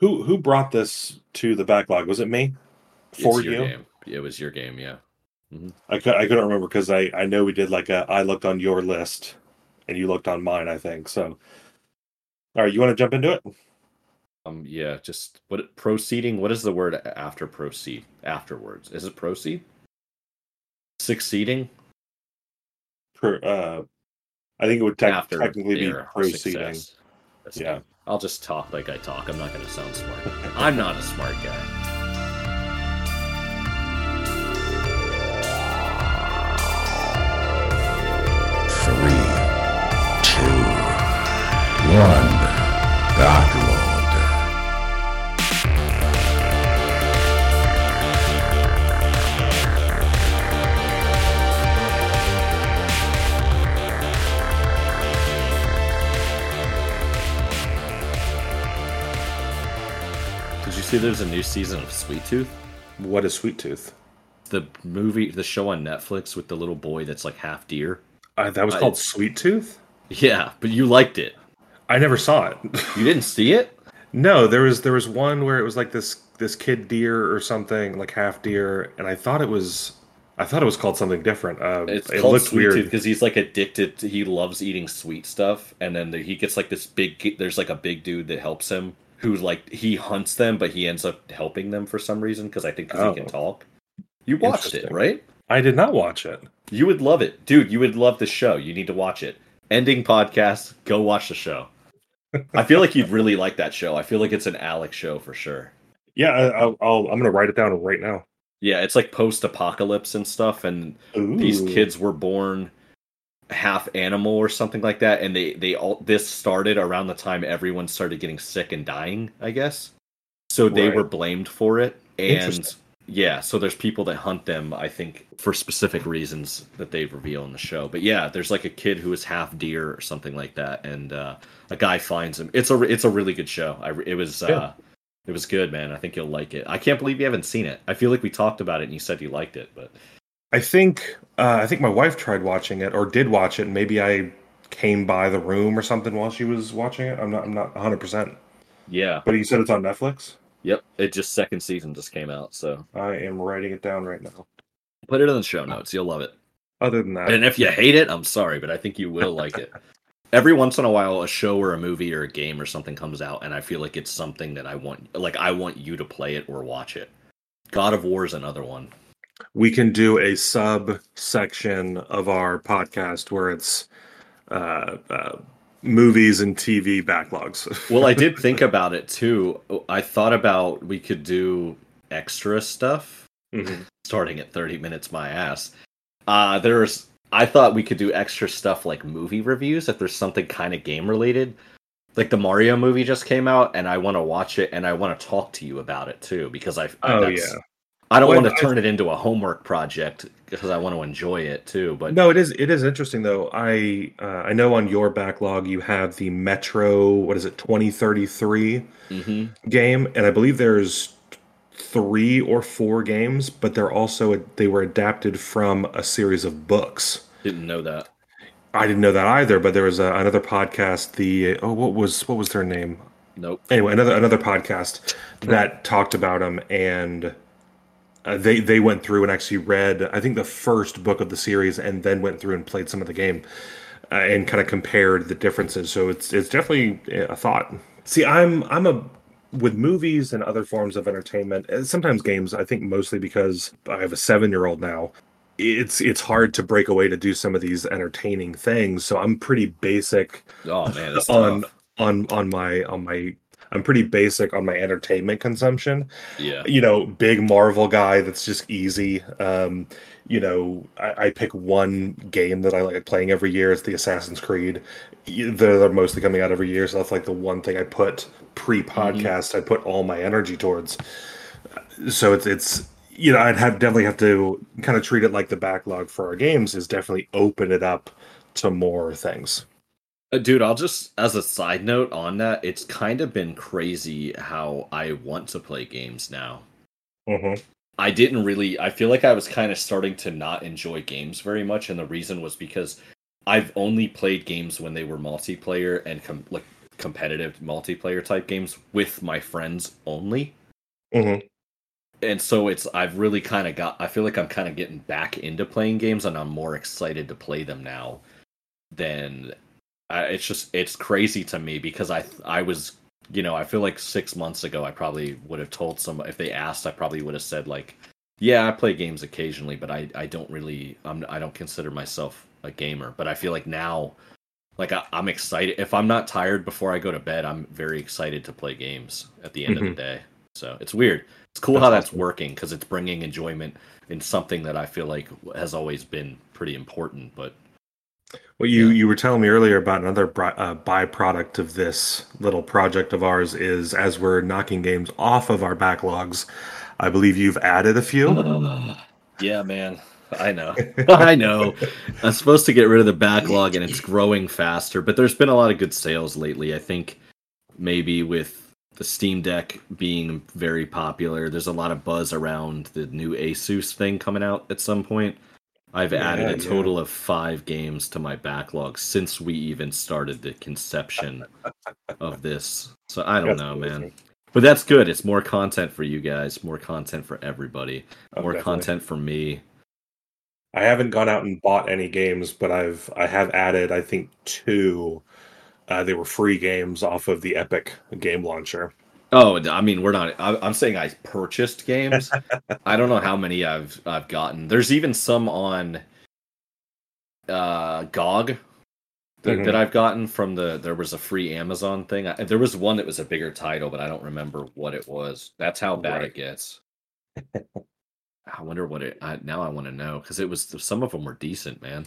Who who brought this to the backlog? Was it me? For you? game. It was your game, yeah. I, cou- I couldn't remember because I, I know we did like a I looked on your list and you looked on mine, I think. So, all right, you want to jump into it? Um, yeah, just what proceeding? What is the word after proceed? Afterwards, is it proceed? Succeeding Per, uh, I think it would after technically be proceeding. Yeah. I'll just talk like I talk. I'm not going to sound smart. I'm not a smart guy. Three, two, one. Backlog. See there's a new season of Sweet Tooth? What is Sweet Tooth? The movie, the show on Netflix with the little boy that's like half deer. Uh, that was I- called Sweet Tooth. Yeah, but you liked it. I never saw it. You didn't see it? no, there was there was one where it was like this this kid deer or something, like half deer, and I thought it was I thought it was called something different. Uh, It's it called looked Sweet weird. Tooth because he's like addicted. To, he loves eating sweet stuff, and then he gets like this big. There's like a big dude that helps him, who like he hunts them, but he ends up helping them for some reason because I think 'cause Oh. he can oh. talk. You watched it, right? I did not watch it. You would love it, dude. You would love the show. You need to watch it. Ending podcast. Go watch the show. I feel like you'd really like that show. I feel like it's an Alec's show for sure. Yeah, I, I'll, I'll I'm gonna write it down right now. Yeah, it's like post-apocalypse and stuff, and these kids were born half animal or something like that and they they all this started around the time everyone started getting sick and dying i guess. So they Right. were blamed for it and yeah so there's people that hunt them i think for specific reasons that they reveal in the show. But yeah there's like a kid who is half deer or something like that and uh a guy finds him. It's a it's a really good show. I it was Yeah. uh it was good man. I think you'll like it. I can't believe you haven't seen it. I feel like we talked about it and you said you liked it but I think uh, I think my wife tried watching it or did watch it. and Maybe I came by the room or something while she was watching it. I'm not I'm not 100. percent yeah But you said it's on Netflix. Yep, it just second season just came out, so I am writing it down right now. put it in the show notes. You'll love it. Other than that, And if you hate it, I'm sorry, but I think you will like it. Every once in a while, a show or a movie or a game or something comes out, and I feel like it's something that I want, like I want you to play it or watch it. God of War is another one. We can do a sub section of our podcast where it's uh, uh, movies and TV backlogs. Well, I did think about it too. I thought about we could do extra stuff Mhm. starting at 30 minutes my ass uh there's i thought we could do extra stuff like movie reviews if there's something kind of game related like the mario movie just came out and i want to watch it and i want to talk to you about it too because i Oh that's- yeah. I don't Well, want to I- turn it into a homework project because i want to enjoy it too but No, it is it is interesting though. I uh, I know on your backlog you have the Metro what is it 2033 Mhm. game and I believe there's three or four games but they're also they were adapted from a series of books. didn't know that I didn't know that either, but there was a, another podcast the oh what was what was their name? nope anyway, another another podcast that talked about them, and uh, they they went through and actually read I think the first book of the series, and then went through and played some of the game, uh, and kind of compared the differences. So it's it's definitely a thought. See, I'm I'm a with movies and other forms of entertainment, sometimes games. I think mostly because I have a seven year old now. It's it's hard to break away to do some of these entertaining things. So I'm pretty basic oh man on tough. on on my on my I'm pretty basic on my entertainment consumption. yeah You know, big Marvel guy that's just easy. Um, you know, I, I pick one game that I like playing every year. It's the Assassin's Creed. They're, they're mostly coming out every year, so that's like the one thing I put pre-podcast. I put all my energy towards. So it's it's you know I'd have definitely have to kind of treat it like the backlog for our games is definitely open it up to more things. Uh, Dude, I'll just as a side note on that, it's kind of been crazy how I want to play games now. Mm-hmm. I didn't really I feel like I was kind of starting to not enjoy games very much and the reason was because I've only played games when they were multiplayer and com- like competitive multiplayer type games with my friends only. Mhm. And so it's I've really kind of got I feel like I'm kind of getting back into playing games and I'm more excited to play them now than I, it's just it's crazy to me because I I was you know I feel like 6 months ago I probably would have told some if they asked I probably would have said like yeah I play games occasionally but I I don't really I'm I don't consider myself a gamer. But I feel like now like I, I'm excited. If I'm not tired before I go to bed I'm very excited to play games at the end of the mm-hmm. day. So it's weird. It's cool That's how that's awesome. working because it's bringing enjoyment in something that I feel like has always been pretty important but Well, you Yeah. you were telling me earlier about another uh, byproduct of this little project of ours is as we're knocking games off of our backlogs. I believe you've added a few. yeah, man. I know. I know. I'm supposed to get rid of the backlog and it's growing faster, but there's been a lot of good sales lately. I think maybe with the Steam Deck being very popular, there's a lot of buzz around the new Asus thing coming out at some point. I've added Yeah, a yeah. total of five games to my backlog since we even started the conception of this. So I don't That's know, amazing. man. But that's good. It's more content for you guys, more content for everybody, Oh, more definitely. content for me. I haven't gone out and bought any games, but I've I have added I think two. Uh, they were free games off of the Epic game launcher. Oh, I mean, we're not. I- I'm saying I purchased games. I don't know how many I've I've gotten. There's even some on uh, GOG that, Mhm. that I've gotten from the. There was a free Amazon thing. I, there was one that was a bigger title, but I don't remember what it was. That's how bad Right. it gets. I wonder what it. I, now I want to know because it was some of them were decent, man.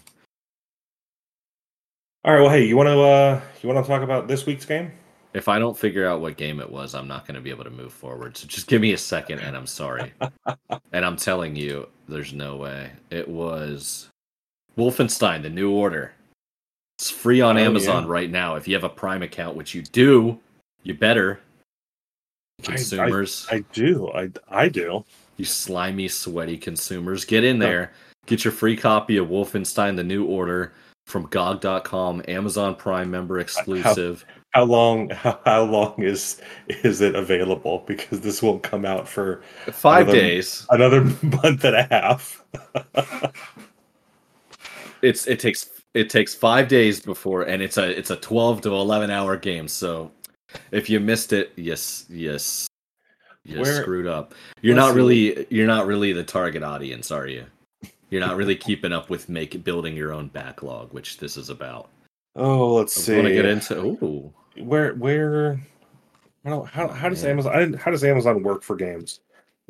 All right, well, hey, you want to uh, you want to talk about this week's game? If I don't figure out what game it was, I'm not going to be able to move forward. So just give me a second, and I'm sorry. and I'm telling you, there's no way. It was Wolfenstein: The New Order. It's free on Oh, Amazon yeah. right now. If you have a Prime account, which you do, you better. I- I- Consumers, I do. I I do. you slimy, sweaty consumers, get in there. Get your free copy of Wolfenstein: The New Order from GOG.com, Amazon Prime member exclusive. How long? How, how long is is it available? Because this won't come out for Five Another- days. another month and a half. it's it takes it takes five days before and it's a it's a 12 to 11 hour game so if you missed it yes yes you Where- screwed up you're not see. really you're not really the target audience are you you're not really keeping up with make building your own backlog which this is about oh, let's i see. want to get into ooh where where how how, how does Man. Amazon how does Amazon work for games?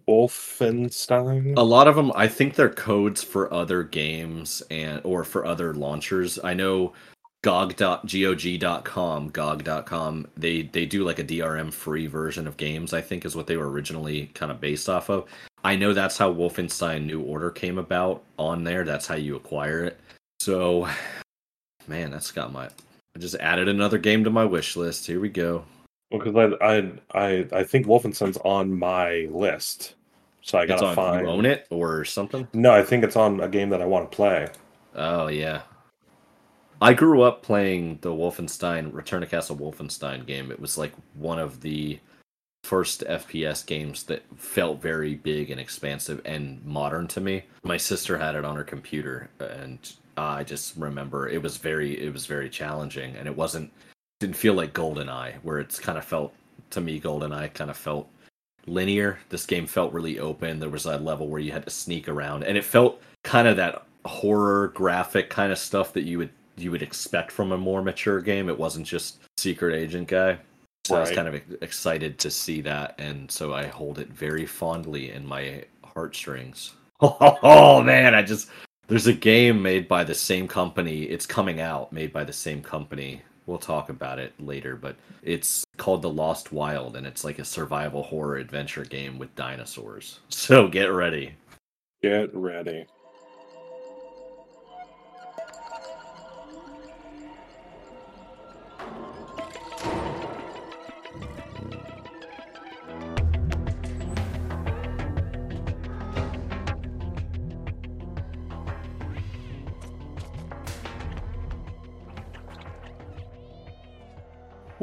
Wolfenstein. a lot of them i think they're codes for other games and or for other launchers i know gog.gog.com gog.com they they do like a drm free version of games i think is what they were originally kind of based off of i know that's how wolfenstein new order came about on there that's how you acquire it so man that's got my i just added another game to my wish list here we go Well, because I, I I I think Wolfenstein's on my list, so I gotta on find. you own it or something No, I think it's on a game that I want to play. Oh yeah. I grew up playing the Wolfenstein Return to Castle Wolfenstein game. It was like one of the first FPS games that felt very big and expansive and modern to me. My sister had it on her computer and I just remember it was very it was very challenging and it wasn't didn't feel like GoldenEye where it's kind of felt to me GoldenEye kind of felt linear. This game felt really open. There was a level where you had to sneak around and it felt kind of that horror graphic kind of stuff that you would you would expect from a more mature game. It wasn't just secret agent guy. So I was kind of excited to see that, and so I hold it very fondly in my heartstrings. Oh, man, I just there's a game made by the same company. It's coming out, made by the same company. We'll talk about it later, but it's called The Lost Wild, and it's like a survival horror adventure game with dinosaurs. So get ready. Get ready.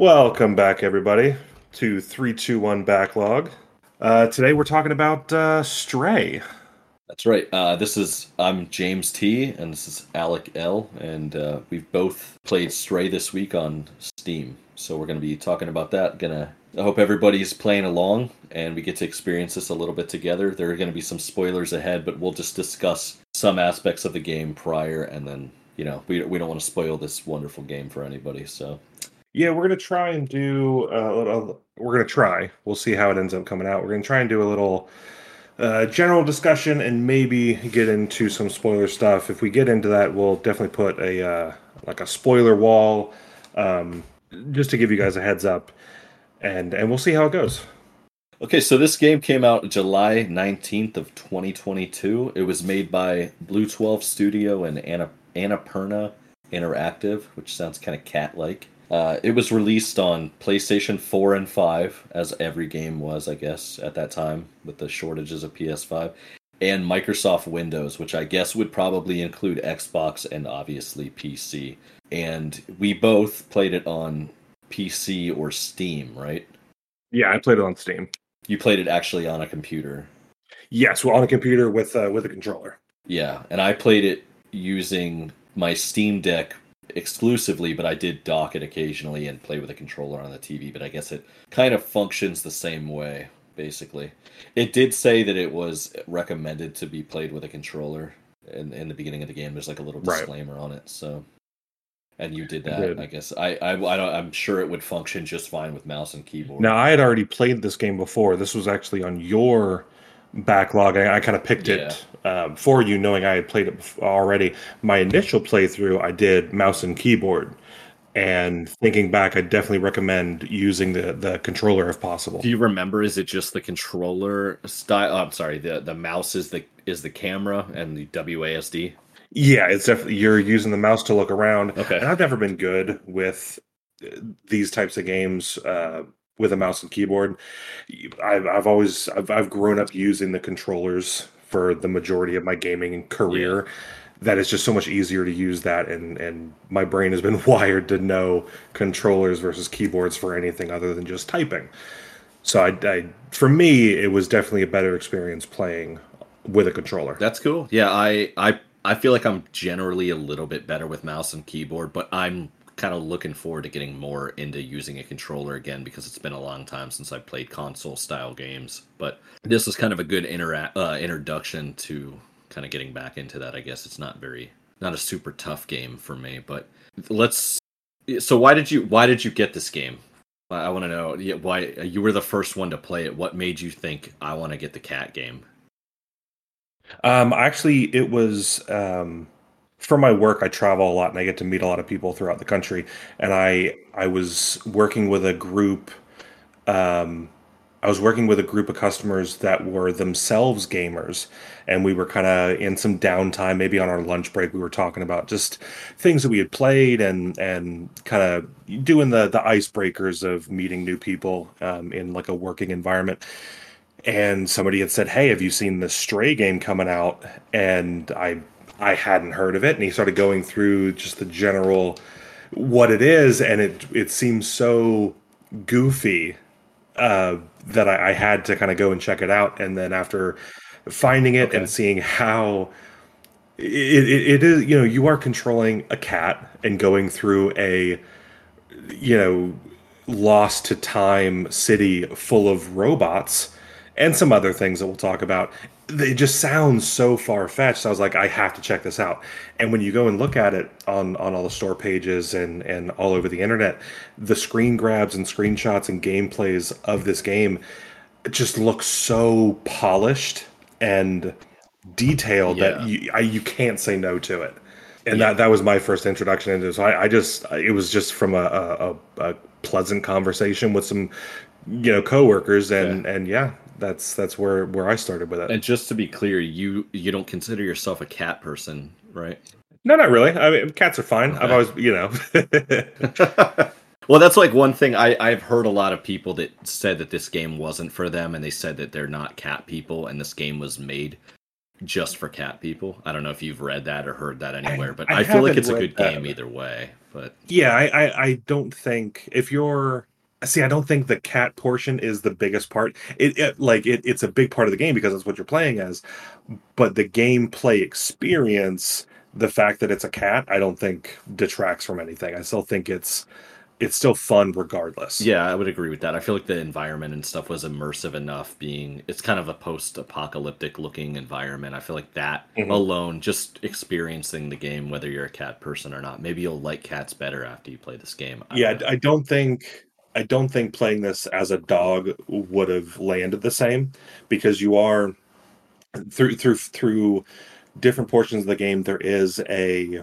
Welcome back, everybody, to 321 Backlog. Uh, today we're talking about uh, Stray. That's right. Uh, this is I'm James T, and this is Alec L, and uh, we've both played Stray this week on Steam. So we're going to be talking about that. Gonna I hope everybody's playing along, and we get to experience this a little bit together. There are going to be some spoilers ahead, but we'll just discuss some aspects of the game prior, and then you know we we don't want to spoil this wonderful game for anybody. So Yeah, we're gonna try and do. Uh, a little- we're gonna try. We'll see how it ends up coming out. We're gonna try and do a little uh, general discussion and maybe get into some spoiler stuff. If we get into that, we'll definitely put a uh, like a spoiler wall, um, just to give you guys a heads up, and and we'll see how it goes. Okay, so this game came out July 19th of 2022. It was made by Blue 12 Studio and Anna, Annapurna Interactive, which sounds kind of cat-like. Uh, it was released on PlayStation 4 and 5, as every game was, I guess, at that time, with the shortages of PS5, and Microsoft Windows, which I guess would probably include Xbox and obviously PC. And we both played it on PC or Steam, right? Yeah, I played it on Steam. You played it actually on a computer. Yes, well, on a computer with uh, with a controller. Yeah, and I played it using my Steam Deck exclusively, but I did dock it occasionally and play with a controller on the TV. But I guess it kind of functions the same way, basically. It did say that it was recommended to be played with a controller in, in the beginning of the game. There's like a little Right. disclaimer on it, so. And you did I that, did. I guess. I, I, I don't, I'm sure it would function just fine with mouse and keyboard. Now, I had already played this game before. This was actually on your backlog. I, I kind of picked it um, for you, knowing I had played it already. My initial playthrough, I did mouse and keyboard. And thinking back, I definitely recommend using the, the controller if possible. Do you remember? Is it just the controller style? Oh, I'm sorry. The the mouse is the is the camera and the WASD. Yeah, it's definitely you're using the mouse to look around. Okay. And I've never been good with uh, these types of games uh, with a mouse and keyboard. I've, I've always I've, I've grown up using the controllers for the majority of my gaming career. That it's just so much easier to use that, and and my brain has been wired to know controllers versus keyboards for anything other than just typing. So I, I for me, it was definitely a better experience playing with a controller. That's cool. Yeah, I I I feel like I'm generally a little bit better with mouse and keyboard, but I'm kind of looking forward to getting more into using a controller again because it's been a long time since I played console style games. But this is kind of a good intera- uh, introduction to kind of getting back into that. I guess it's not very not a super tough game for me, but let's. So why did you why did you get this game? I want to know why you were the first one to play it. What made you think I want to get the cat game? Um, actually, it was um, for my work. I travel a lot, and I get to meet a lot of people throughout the country. And I I was working with a group. Um, I was working with a group of customers that were themselves gamers, and we were kind of in some downtime. Maybe on our lunch break, we were talking about just things that we had played and and kind of doing the the icebreakers of meeting new people um, in like a working environment and somebody had said, "Hey, have you seen the Stray game coming out?" And I I hadn't heard of it, and he started going through just the general what it is, and it it seems so goofy uh, that I, I had to kind of go and check it out. And then after finding it Okay. and seeing how it, it, it is, you know, you are controlling a cat and going through a you know lost to time city full of robots and some other things that we'll talk about it just sounds so far-fetched. I was like i have to check this out. And when you go and look at it on on all the store pages and and all over the internet the screen grabs and screenshots and gameplays of this game just look so polished and detailed Yeah. that you I, you can't say no to it. And that that was my first introduction into it. So I, I just it was just from a, a, a, a pleasant conversation with some you know coworkers and and yeah that's that's where where I started with it. And just to be clear, you you don't consider yourself a cat person, right? no, not really. I mean, cats are fine. I've always you know. well, that's like one thing I I've heard a lot of people that said that this game wasn't for them, and they said that they're not cat people, and this game was made just for cat people. I don't know if you've read that or heard that anywhere, but I I, feel like it's a good game either way. But Yeah, I, I, I don't think if you're see, I don't think the cat portion is the biggest part. It, it like it, it's a big part of the game because that's what you're playing as, but the gameplay experience, the fact that it's a cat, I don't think detracts from anything. I still think it's it's still fun regardless. yeah, I would agree with that. I feel like the environment and stuff was immersive enough. Being it's kind of a post-apocalyptic looking environment. I feel like that Mhm. alone, just experiencing the game, whether you're a cat person or not, maybe you'll like cats better after you play this game. I yeah don't i don't think i don't think playing this as a dog would have landed the same because you are through through through different portions of the game there is a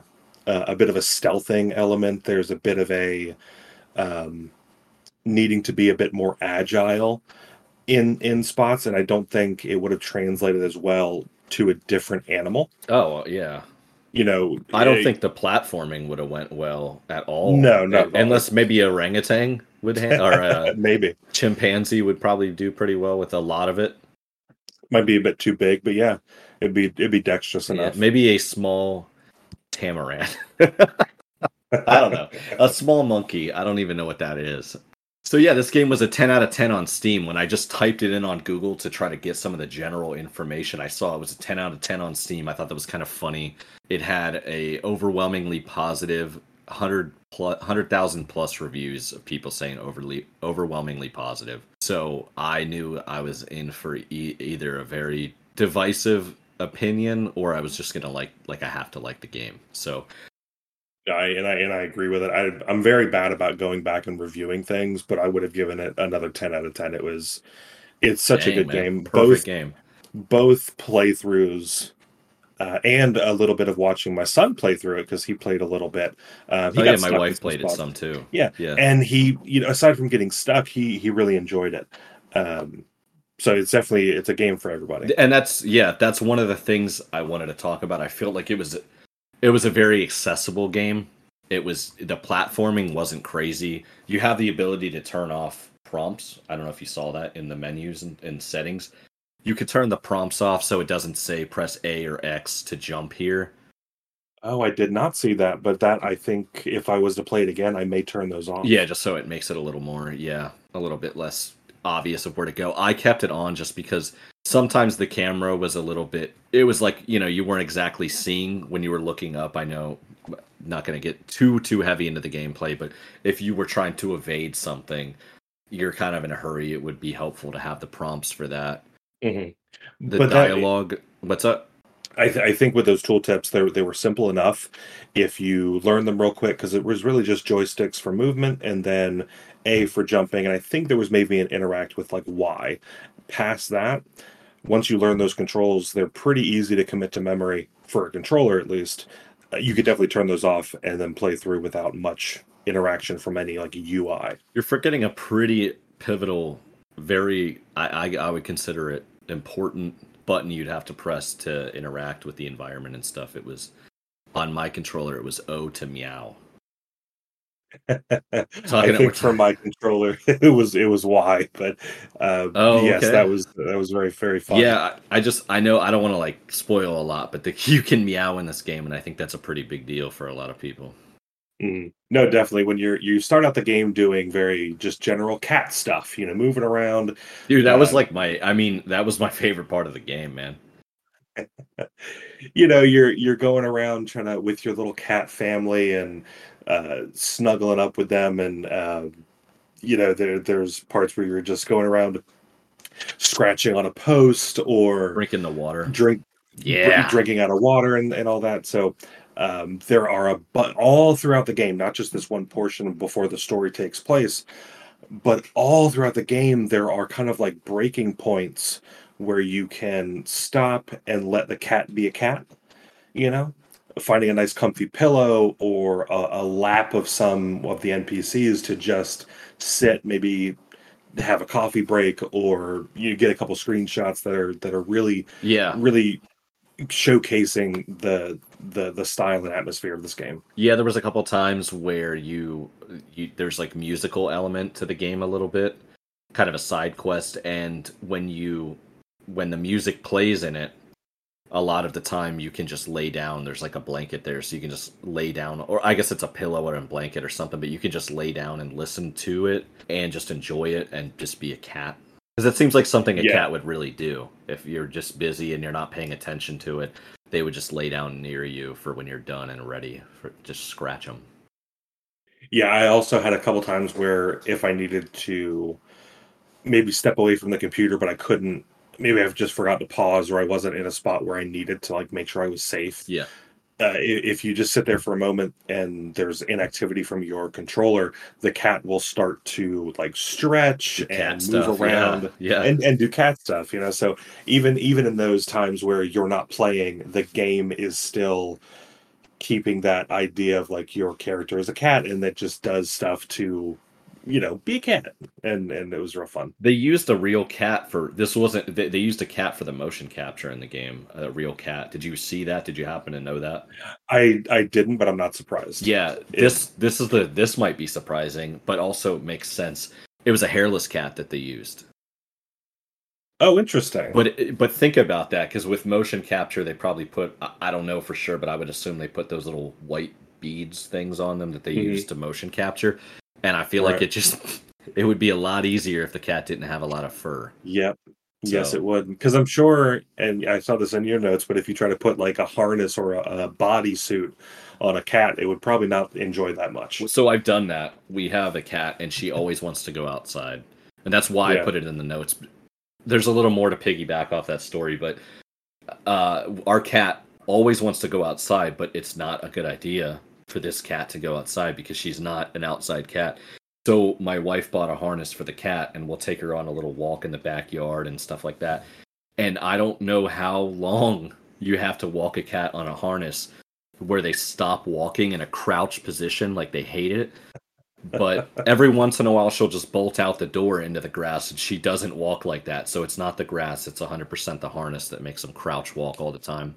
uh, a bit of a stealthing element there's a bit of a um needing to be a bit more agile in in spots and i don't think it would have translated as well to a different animal Oh yeah, you know I don't eh, think the platforming would have went well at all. No, no all. unless maybe orangutan would ha- or uh, a maybe chimpanzee would probably do pretty well with a lot of it. might be a bit too big but yeah it'd be it'd be dexterous Yeah, enough maybe a small tamarin. I don't know. A small monkey. I don't even know what that is. So yeah, this game was a 10 out of 10 on Steam. When I just typed it in on Google to try to get some of the general information, I saw it was a 10 out of 10 on Steam. I thought that was kind of funny. It had a overwhelmingly positive 100 plus 100,000 plus reviews of people saying overly overwhelmingly positive. So I knew I was in for e- either a very divisive opinion or I was just going to like like I have to like the game. So I and I and I agree with it. I, I'm very bad about going back and reviewing things, but I would have given it another ten out of ten. It was, it's such dang, a good man, game. Perfect Both game. both playthroughs, uh, and a little bit of watching my son play through it because he played a little bit. Uh, he Oh got yeah, my wife played it some too. Yeah, Yeah. and he, you know, aside from getting stuck, he he really enjoyed it. Um, so it's definitely it's a game for everybody. and that's yeah that's one of the things i wanted to talk about i felt like it was it was a very accessible game it was the platforming wasn't crazy you have the ability to turn off prompts i don't know if you saw that in the menus and, and settings you could turn the prompts off so it doesn't say press a or x to jump here Oh, I did not see that, but that I think if I was to play it again, I may turn those off. Yeah, just so it makes it a little more, yeah, a little bit less obvious of where to go. I kept it on just because sometimes the camera was a little bit it was like, you know, you weren't exactly seeing when you were looking up. I know not going to get too too heavy into the gameplay, but if you were trying to evade something, you're kind of in a hurry, it would be helpful to have the prompts for that. Mhm. The But that- dialogue, what's up? I, th- I think with those tooltips, they they were simple enough. If you learn them real quick, because it was really just joysticks for movement and then A for jumping, and I think there was maybe an interact with like Y. Past that, once you learn those controls, they're pretty easy to commit to memory for a controller at least. Uh, you could definitely turn those off and then play through without much interaction from any like UI. You're forgetting a pretty pivotal, very I, I I would consider it important button you'd have to press to interact with the environment and stuff. It was on my controller. It was O to meow. I think for my controller, it was it was Y, but uh, Oh, yes, okay. that was that was very very fun. Yeah, I I just I know I don't want to like spoil a lot, but the, you can meow in this game, and I think that's a pretty big deal for a lot of people. Mm. No, definitely. When you're you start out the game doing very just general cat stuff, you know, moving around. Dude, that was Uh, like my I mean that was my favorite part of the game, man. You know, you're you're going around trying to with your little cat family and uh, snuggling up with them, and uh, you know, there there's parts where you're just going around scratching on a post or Drinking the water. drink Yeah. drinking out of water and, and all that. So um, there are a but all throughout the game, not just this one portion before the story takes place, but all throughout the game there are kind of like breaking points where you can stop and let the cat be a cat. You know, finding a nice comfy pillow or a, a lap of some of the NPCs to just sit, maybe have a coffee break or you get a couple screenshots that are that are really Yeah. really showcasing the the the style and atmosphere of this game. Yeah, there was a couple times where you, you there's like musical element to the game a little bit, kind of a side quest, and when you when the music plays in it, a lot of the time you can just lay down. There's like a blanket there, so you can just lay down, or I guess it's a pillow or a blanket or something, but you can just lay down and listen to it and just enjoy it and just be a cat. Because it seems like something a Yeah. cat would really do. If you're just busy and you're not paying attention to it, they would just lay down near you for when you're done and ready for just scratch them. Yeah, I also had a couple times where if I needed to maybe step away from the computer, but I couldn't, maybe I've just forgot to pause or I wasn't in a spot where I needed to like make sure I was safe. Yeah. Uh, if you just sit there for a moment and there's inactivity from your controller, the cat will start to like stretch and stuff, move yeah, around yeah. and and do cat stuff. You know, so even even in those times where you're not playing, the game is still keeping that idea of like your character is a cat and that just does stuff to you know be a cat and and it was real fun They used a real cat for this wasn't they, they used a cat for the motion capture in the game. A real cat. Did you see that? Did you happen to know that? i i didn't but i'm not surprised Yeah, this this is the this might be surprising, but also makes sense. It was a hairless cat that they used. oh interesting But but think about that because with motion capture, they probably put I- don't know for sure, but I would assume they put those little white beads things on them that they Mhm. use to motion capture. And I feel like it just it would be a lot easier if the cat didn't have a lot of fur. yep. Yes it would. Because i'm sure and i saw this in your notes but if you try to put like a harness or a, a body suit on a cat it would probably not enjoy that much. So I've done that. We have a cat, and she always wants to go outside, and that's why I put it in the notes. There's a little more to piggyback off that story, but uh, our cat always wants to go outside, but it's not a good idea for this cat to go outside because she's not an outside cat. So my wife bought a harness for the cat, and we'll take her on a little walk in the backyard and stuff like that. And I don't know how long you have to walk a cat on a harness where they stop walking in a crouch position like they hate it. But every once in a while, she'll just bolt out the door into the grass, and she doesn't walk like that. So it's not the grass; it's 100% the harness that makes them crouch walk all the time.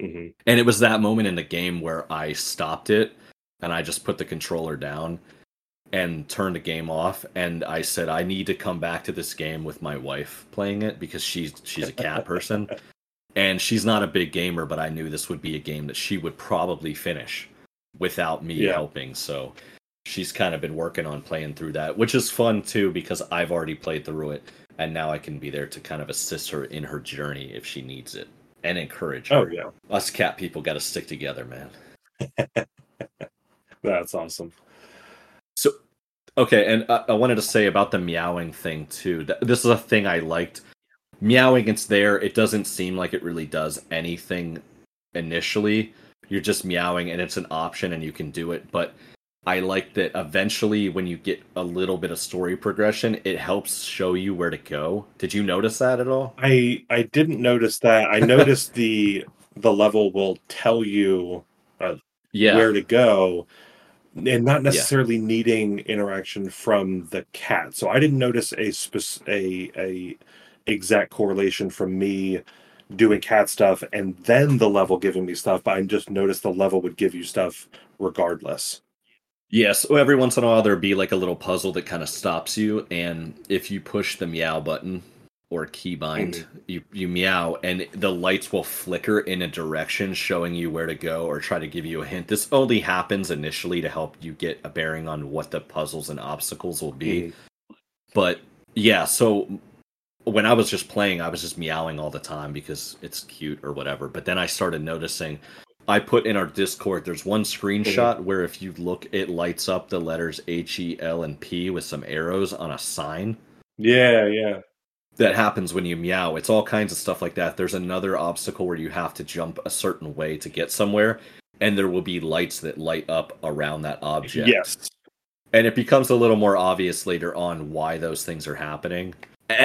Hmm And it was that moment in the game where I stopped it, and I just put the controller down and turned the game off. And I said, I need to come back to this game with my wife playing it because she's she's a cat person, and she's not a big gamer. But I knew this would be a game that she would probably finish without me Yeah. helping. So she's kind of been working on playing through that, which is fun too because I've already played through it, and now I can be there to kind of assist her in her journey if she needs it and encourage oh, her oh yeah us cat people got to stick together, man. that's awesome So, okay, and I, I wanted to say about the meowing thing too. This is a thing I liked. Meowing, it's there. It doesn't seem like it really does anything initially. You're just meowing, and it's an option, and you can do it. But I like that eventually, when you get a little bit of story progression, it helps show you where to go. Did you notice that at all? I I didn't notice that. I noticed the the level will tell you uh, Yeah, where to go and not necessarily needing interaction from the cat. So I didn't notice a spec- a a exact correlation from me doing cat stuff and then the level giving me stuff, but I just noticed the level would give you stuff regardless. Yes, every once in a while there'll be like a little puzzle that kind of stops you, and if you push the meow button or keybind, Mm-hmm. you you meow, and the lights will flicker in a direction, showing you where to go or try to give you a hint. This only happens initially to help you get a bearing on what the puzzles and obstacles will be. Mhm. But yeah, so when I was just playing, I was just meowing all the time because it's cute or whatever. But then I started noticing. I put in our Discord. There's one screenshot where if you look, it lights up the letters H, E, L, and P with some arrows on a sign. Yeah, yeah. That happens when you meow. It's all kinds of stuff like that. There's another obstacle where you have to jump a certain way to get somewhere, and there will be lights that light up around that object Yes. and it becomes a little more obvious later on why those things are happening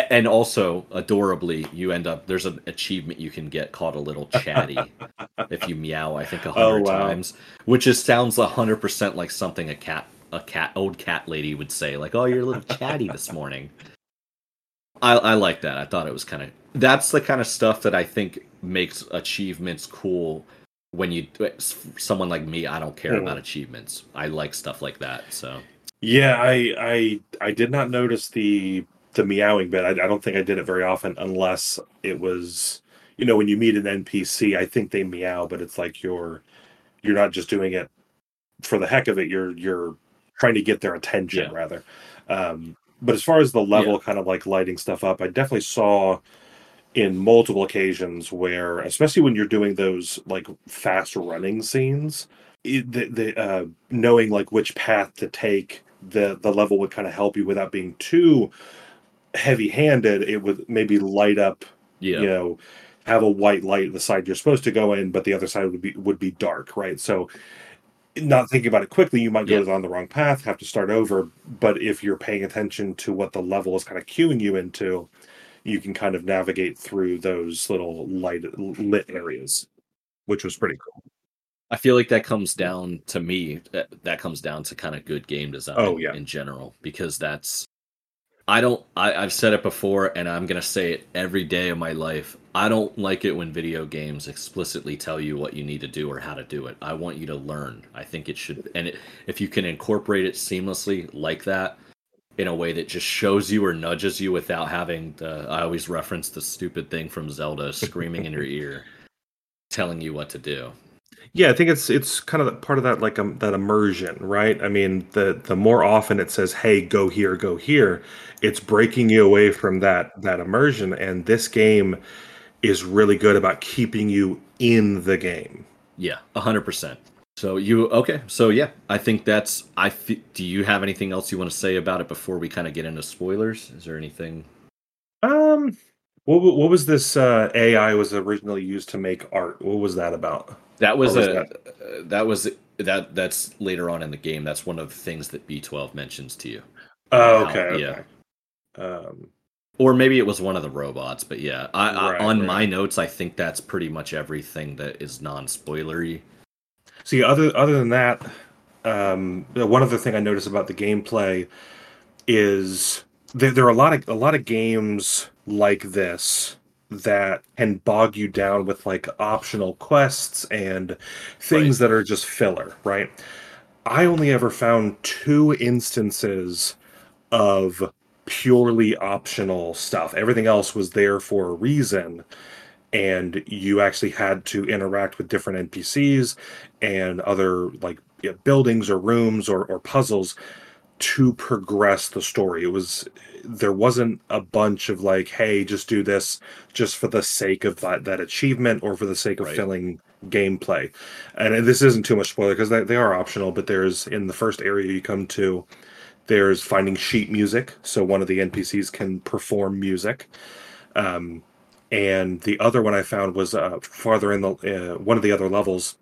and also adorably you end up there's an achievement you can get called a little chatty if you meow i think a Oh, hundred wow. times which is sounds a hundred percent like something a cat a cat old cat lady would say like oh you're a little chatty this morning i i like that i thought it was kind of that's the kind of stuff that i think makes achievements cool when you someone like me i don't care Mhm. about achievements i like stuff like that so Yeah, I I I did not notice the the meowing bit. I, I don't think I did it very often unless it was you know when you meet an npc i think they meow but it's like you're you're not just doing it for the heck of it you're you're trying to get their attention Yeah. rather um but as far as the level Yeah. kind of like lighting stuff up i definitely saw in multiple occasions where especially when you're doing those like fast running scenes it, the, the uh knowing like which path to take the the level would kind of help you without being too heavy handed it would maybe light up Yeah. you know have a white light the side you're supposed to go in but the other side would be would be dark right so not thinking about it quickly you might go Yeah. on the wrong path have to start over but if you're paying attention to what the level is kind of cueing you into you can kind of navigate through those little light lit areas which was pretty cool I feel like that comes down to me. That, that comes down to kind of good game design. Oh, yeah. in general, because that's. I don't. I, I've said it before, and I'm gonna say it every day of my life. I don't like it when video games explicitly tell you what you need to do or how to do it. I want you to learn. I think it should, and it, if you can incorporate it seamlessly like that, in a way that just shows you or nudges you without having the. I always reference the stupid thing from Zelda screaming in your ear, telling you what to do. Yeah, I think it's it's kind of part of that like um, that immersion, right? I mean, the the more often it says, "Hey, go here, go here," it's breaking you away from that that immersion. And this game is really good about keeping you in the game. Yeah, a hundred percent. So you okay? So yeah, I think that's. I fe- do you have anything else you want to say about it before we kind of get into spoilers? Is there anything? Um, what what was this uh, AI was originally used to make art? What was that about? That was was a uh, that was that that's later on in the game. That's one of the things that B twelve mentions to you, Oh, How- okay, yeah. okay. Um, or maybe it was one of the robots. But yeah, I, I, on right. my notes, I think that's pretty much everything that is non spoilery. See, other other than that, um, one other thing I noticed about the gameplay is there, there are a lot of a lot of games like this that can bog you down with like optional quests and things that are just filler, right? I only ever found two instances of purely optional stuff. Everything else was there for a reason and you actually had to interact with different NPCs and other like buildings or rooms or, or puzzles to progress the story. It was there wasn't a bunch of like, hey, just do this just for the sake of that, that achievement or for the sake of Right. filling gameplay. And this isn't too much spoiler because they, they are optional, but there's in the first area you come to, there's finding sheet music. So one of the NPCs can perform music. Um, and the other one I found was uh, farther in the uh, one of the other levels,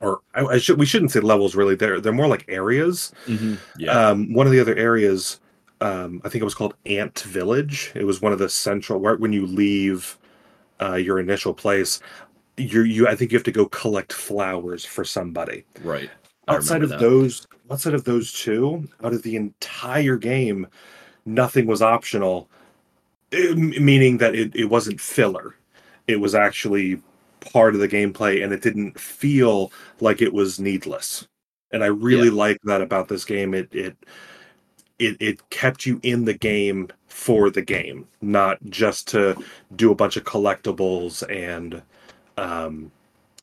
or I, I should we shouldn't say levels really. They're they're more like areas. Yeah, Um, one of the other areas, um, I think it was called Ant Village. It was one of the central right when you leave uh, your initial place. You you I think you have to go collect flowers for somebody right. I outside of that. those outside of those two out of the entire game nothing was optional eh, m- meaning that it, it wasn't filler it was actually part of the gameplay and it didn't feel like it was needless and i really Yeah. like that about this game it it it, it kept you in the game for the game not just to do a bunch of collectibles and um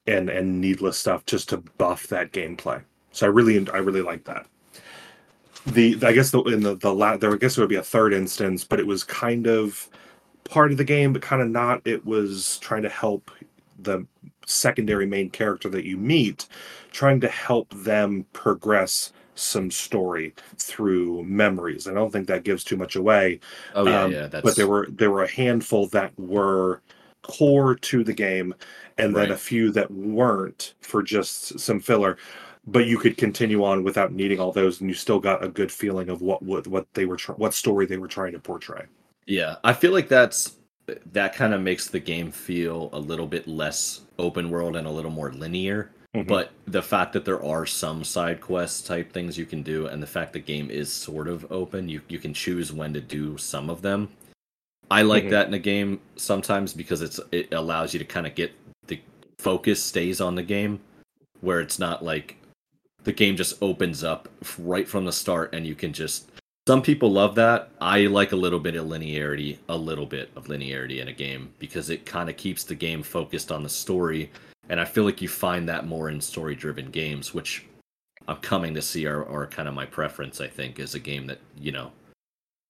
and and needless stuff just to buff that gameplay so I really, I really like that. The, I guess the in the the la- there, I guess there would be a third instance, but it was kind of part of the game, but kind of not. It was trying to help the secondary main character that you meet, trying to help them progress some story through memories. I don't think that gives too much away, Oh yeah, um, yeah. That's but there were there were a handful that were core to the game, and then a few that weren't for just some filler. But you could continue on without needing all those, and you still got a good feeling of what what, what they were what story they were trying to portray. Yeah, I feel like that's that kind of makes the game feel a little bit less open world and a little more linear. Mhm. But the fact that there are some side quest type things you can do, and the fact the game is sort of open, you you can choose when to do some of them. I like Mhm. that in a game sometimes because it's it allows you to kind of get the focus stays on the game, where it's not like the game just opens up right from the start and you can just some people love that. I like a little bit of linearity, a little bit of linearity in a game because it kind of keeps the game focused on the story. And I feel like you find that more in story driven games, which I'm coming to see are, are kind of my preference, I think, is a game that, you know,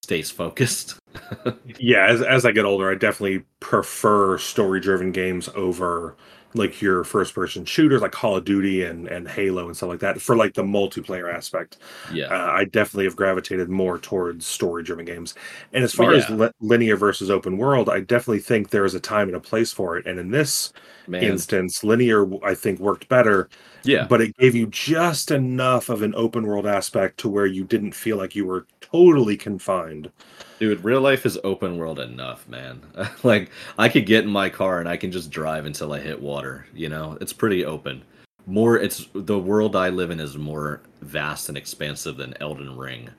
stays focused. yeah, as, as I get older, I definitely prefer story driven games over like your first person shooters like Call of Duty and, and Halo and stuff like that for like the multiplayer aspect. Yeah. Uh, I definitely have gravitated more towards story driven games. And as far yeah. as li- linear versus open world, I definitely think there is a time and a place for it. And in this Man. instance, linear, I think, worked better. Yeah. But it gave you just enough of an open world aspect to where you didn't feel like you were totally confined. Dude, real life is open world enough, man. like I could get in my car and I can just drive until I hit water, you know? It's pretty open. More it's the world I live in is more vast and expansive than Elden Ring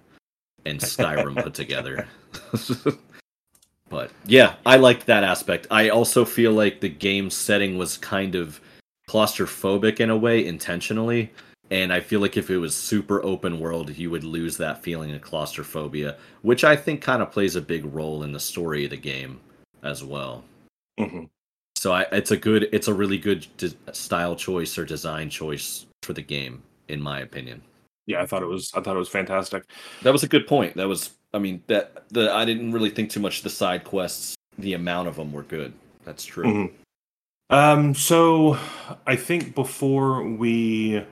and Skyrim put together. but yeah, I liked that aspect. I also feel like the game setting was kind of claustrophobic in a way intentionally and I feel like if it was super open world, you would lose that feeling of claustrophobia, which I think kind of plays a big role in the story of the game as well. Mm-hmm. So I, it's a good, it's a really good de- style choice or design choice for the game, in my opinion. Yeah, I thought it was, I thought it was fantastic. That was a good point. That was, I mean, that the I didn't really think too much. The side quests, the amount of them were good. That's true. Mm-hmm. Um, so I think before we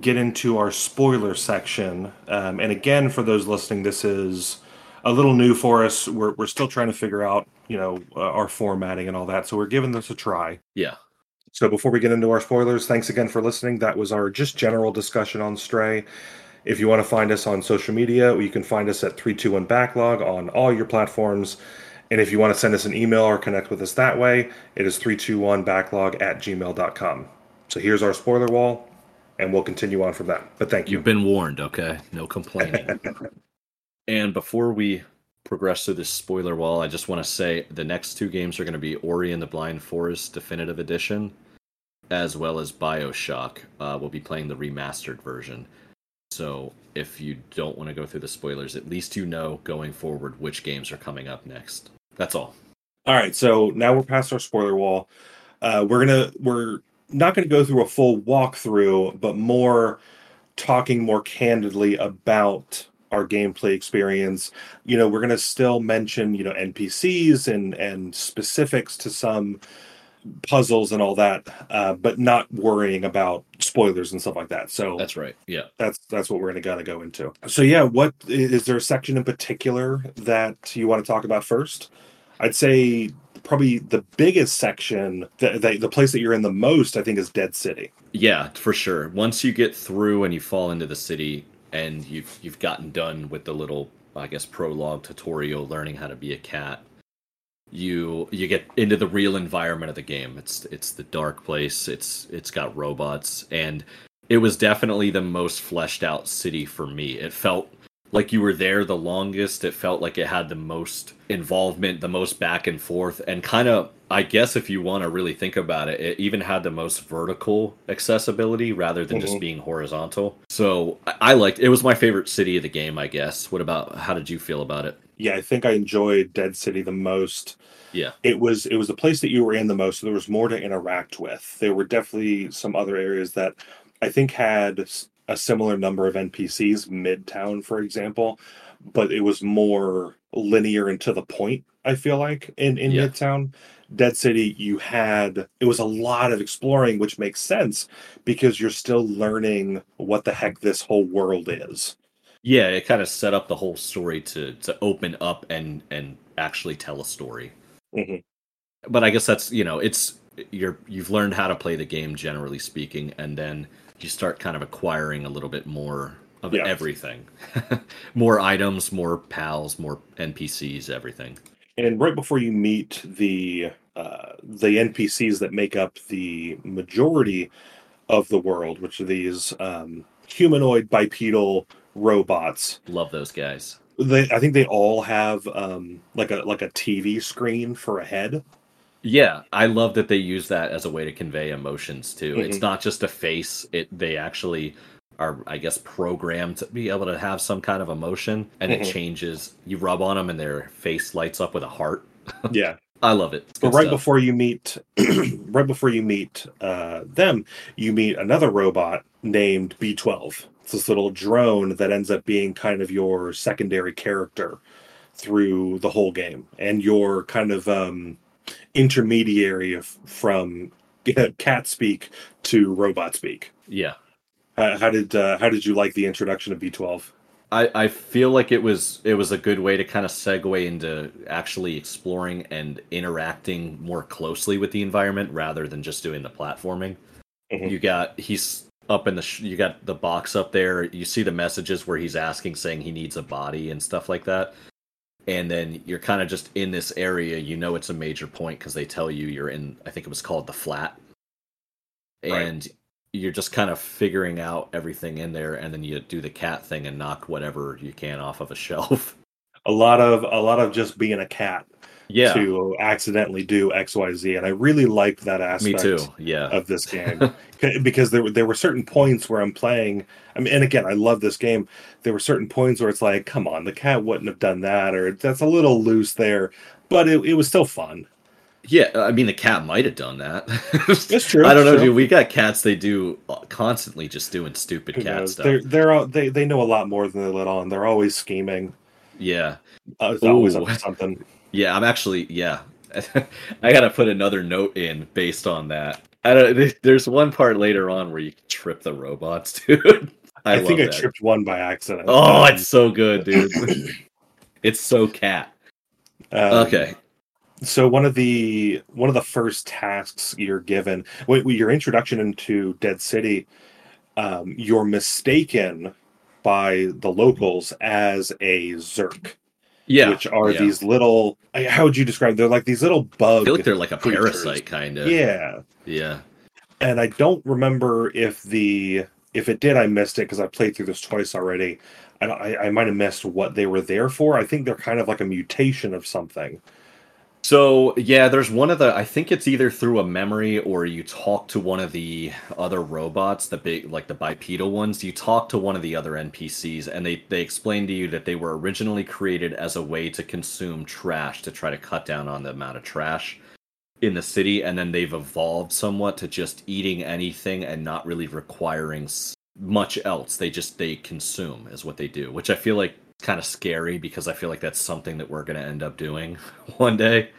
get into our spoiler section. Um, and again, for those listening, this is a little new for us. We're, we're still trying to figure out, you know, uh, our formatting and all that. So we're giving this a try. Yeah. So before we get into our spoilers, thanks again for listening. That was our just general discussion on Stray. If you want to find us on social media, you can find us at 321 Backlog on all your platforms. And if you want to send us an email or connect with us that way, it is 321backlog at gmail.com. So here's our spoiler wall and we'll continue on from that. But thank you. You've been warned, okay? No complaining. and before we progress through this spoiler wall, I just want to say the next two games are going to be Ori and the Blind Forest Definitive Edition, as well as Bioshock. Uh, we'll be playing the remastered version. So if you don't want to go through the spoilers, at least you know going forward which games are coming up next. That's all. All right, so now we're past our spoiler wall. Uh, we're gonna we're not going to go through a full walkthrough, but more talking more candidly about our gameplay experience. You know, we're going to still mention, you know, NPCs and and specifics to some puzzles and all that, uh, but not worrying about spoilers and stuff like that. So that's right. Yeah, that's that's what we're going to gotta go into. So yeah, what is there a section in particular that you want to talk about first? I'd say probably the biggest section, the, the, the place that you're in the most, I think, is Dead City. Yeah, for sure. Once you get through and you fall into the city, and you've you've gotten done with the little, I guess, prologue tutorial, learning how to be a cat. You you get into the real environment of the game. It's it's the dark place. It's it's got robots, and it was definitely the most fleshed out city for me. It felt like you were there the longest. It felt like it had the most involvement, the most back and forth, and kind of, I guess, if you want to really think about it, it even had the most vertical accessibility rather than mm-hmm. just being horizontal. So I, I liked it. Was my favorite city of the game, I guess. What about how did you feel about it? Yeah, I think I enjoyed Dead City the most. Yeah. It was it was the place that you were in the most. So there was more to interact with. There were definitely some other areas that I think had a similar number of NPCs, Midtown, for example, but it was more linear and to the point. I feel like in in yeah. Midtown, Dead City, you had it was a lot of exploring, which makes sense because you're still learning what the heck this whole world is. Yeah, it kind of set up the whole story to to open up and and actually tell a story. Mm-hmm. But I guess that's you know it's you're you've learned how to play the game generally speaking, and then you start kind of acquiring a little bit more of yeah. everything. More items more pals more npcs everything. And right before you meet the uh, the npcs that make up the majority of the world which are these um, humanoid bipedal robots. Love those guys. They i think they all have um, like a like a tv screen for a head yeah, I love that they use that as a way to convey emotions too. Mm-hmm. It's not just a face; it they actually are I guess programmed to be able to have some kind of emotion, and Mhm. it changes. You rub on them, and their face lights up with a heart. Yeah. I love it. But right stuff. before you meet, right before you meet uh, them, you meet another robot named B12. It's this little drone that ends up being kind of your secondary character through the whole game, and your kind of um, intermediary of, from cat speak to robot speak. yeah. How, how did uh, how did you like the introduction of B12? I, I feel like it was it was a good way to kind of segue into actually exploring and interacting more closely with the environment rather than just doing the platforming. Mhm. You got he's up in the sh- you got the box up there. You see the messages where he's asking saying he needs a body and stuff like that. And then you're kind of just in this area. You know it's a major point because they tell you you're in. I think it was called the flat, Right. and you're just kind of figuring out everything in there, and then you do the cat thing and knock whatever you can off of a shelf. A lot of a lot of just being a cat Yeah, to accidentally do X Y Z, and I really liked that aspect. me too. Yeah, of this game because there were there were certain points where I'm playing. I mean, and again, I love this game. There were certain points where it's like, come on, the cat wouldn't have done that, or that's a little loose there, but it, it was still fun. yeah. I mean, the cat might have done that. It's true. I don't know, true. dude. We got cats. They do uh, constantly just doing stupid Who cat knows? stuff. They're they're all, they they know a lot more than they let on. They're always scheming. Yeah, Uh, always something. yeah. I'm actually yeah. I gotta put another note in based on that. I don't. There's one part later on where you trip the robots, dude. I, I, think I that. tripped one by accident. Oh, Um, it's so good, dude. it's so cat. um, Okay. so one of the one of the first tasks you're given when your introduction into dead city um, you're mistaken by the locals as a zurk Yeah. which are yeah. these little how would you describe they're like these little I bug feel like they're like a creatures. parasite, kind of. yeah Yeah. and i don't remember if the if it did i missed it because i played through this twice already I, I, I might have missed what they were there for i think they're kind of like a mutation of something So yeah, there's one of the. I think it's either through a memory or you talk to one of the other robots, the big like the bipedal ones. You talk to one of the other NPCs, and they they explain to you that they were originally created as a way to consume trash to try to cut down on the amount of trash in the city, and then they've evolved somewhat to just eating anything and not really requiring much else. They just they consume is what they do, which I feel like kind of scary because I feel like that's something that we're going to end up doing one day.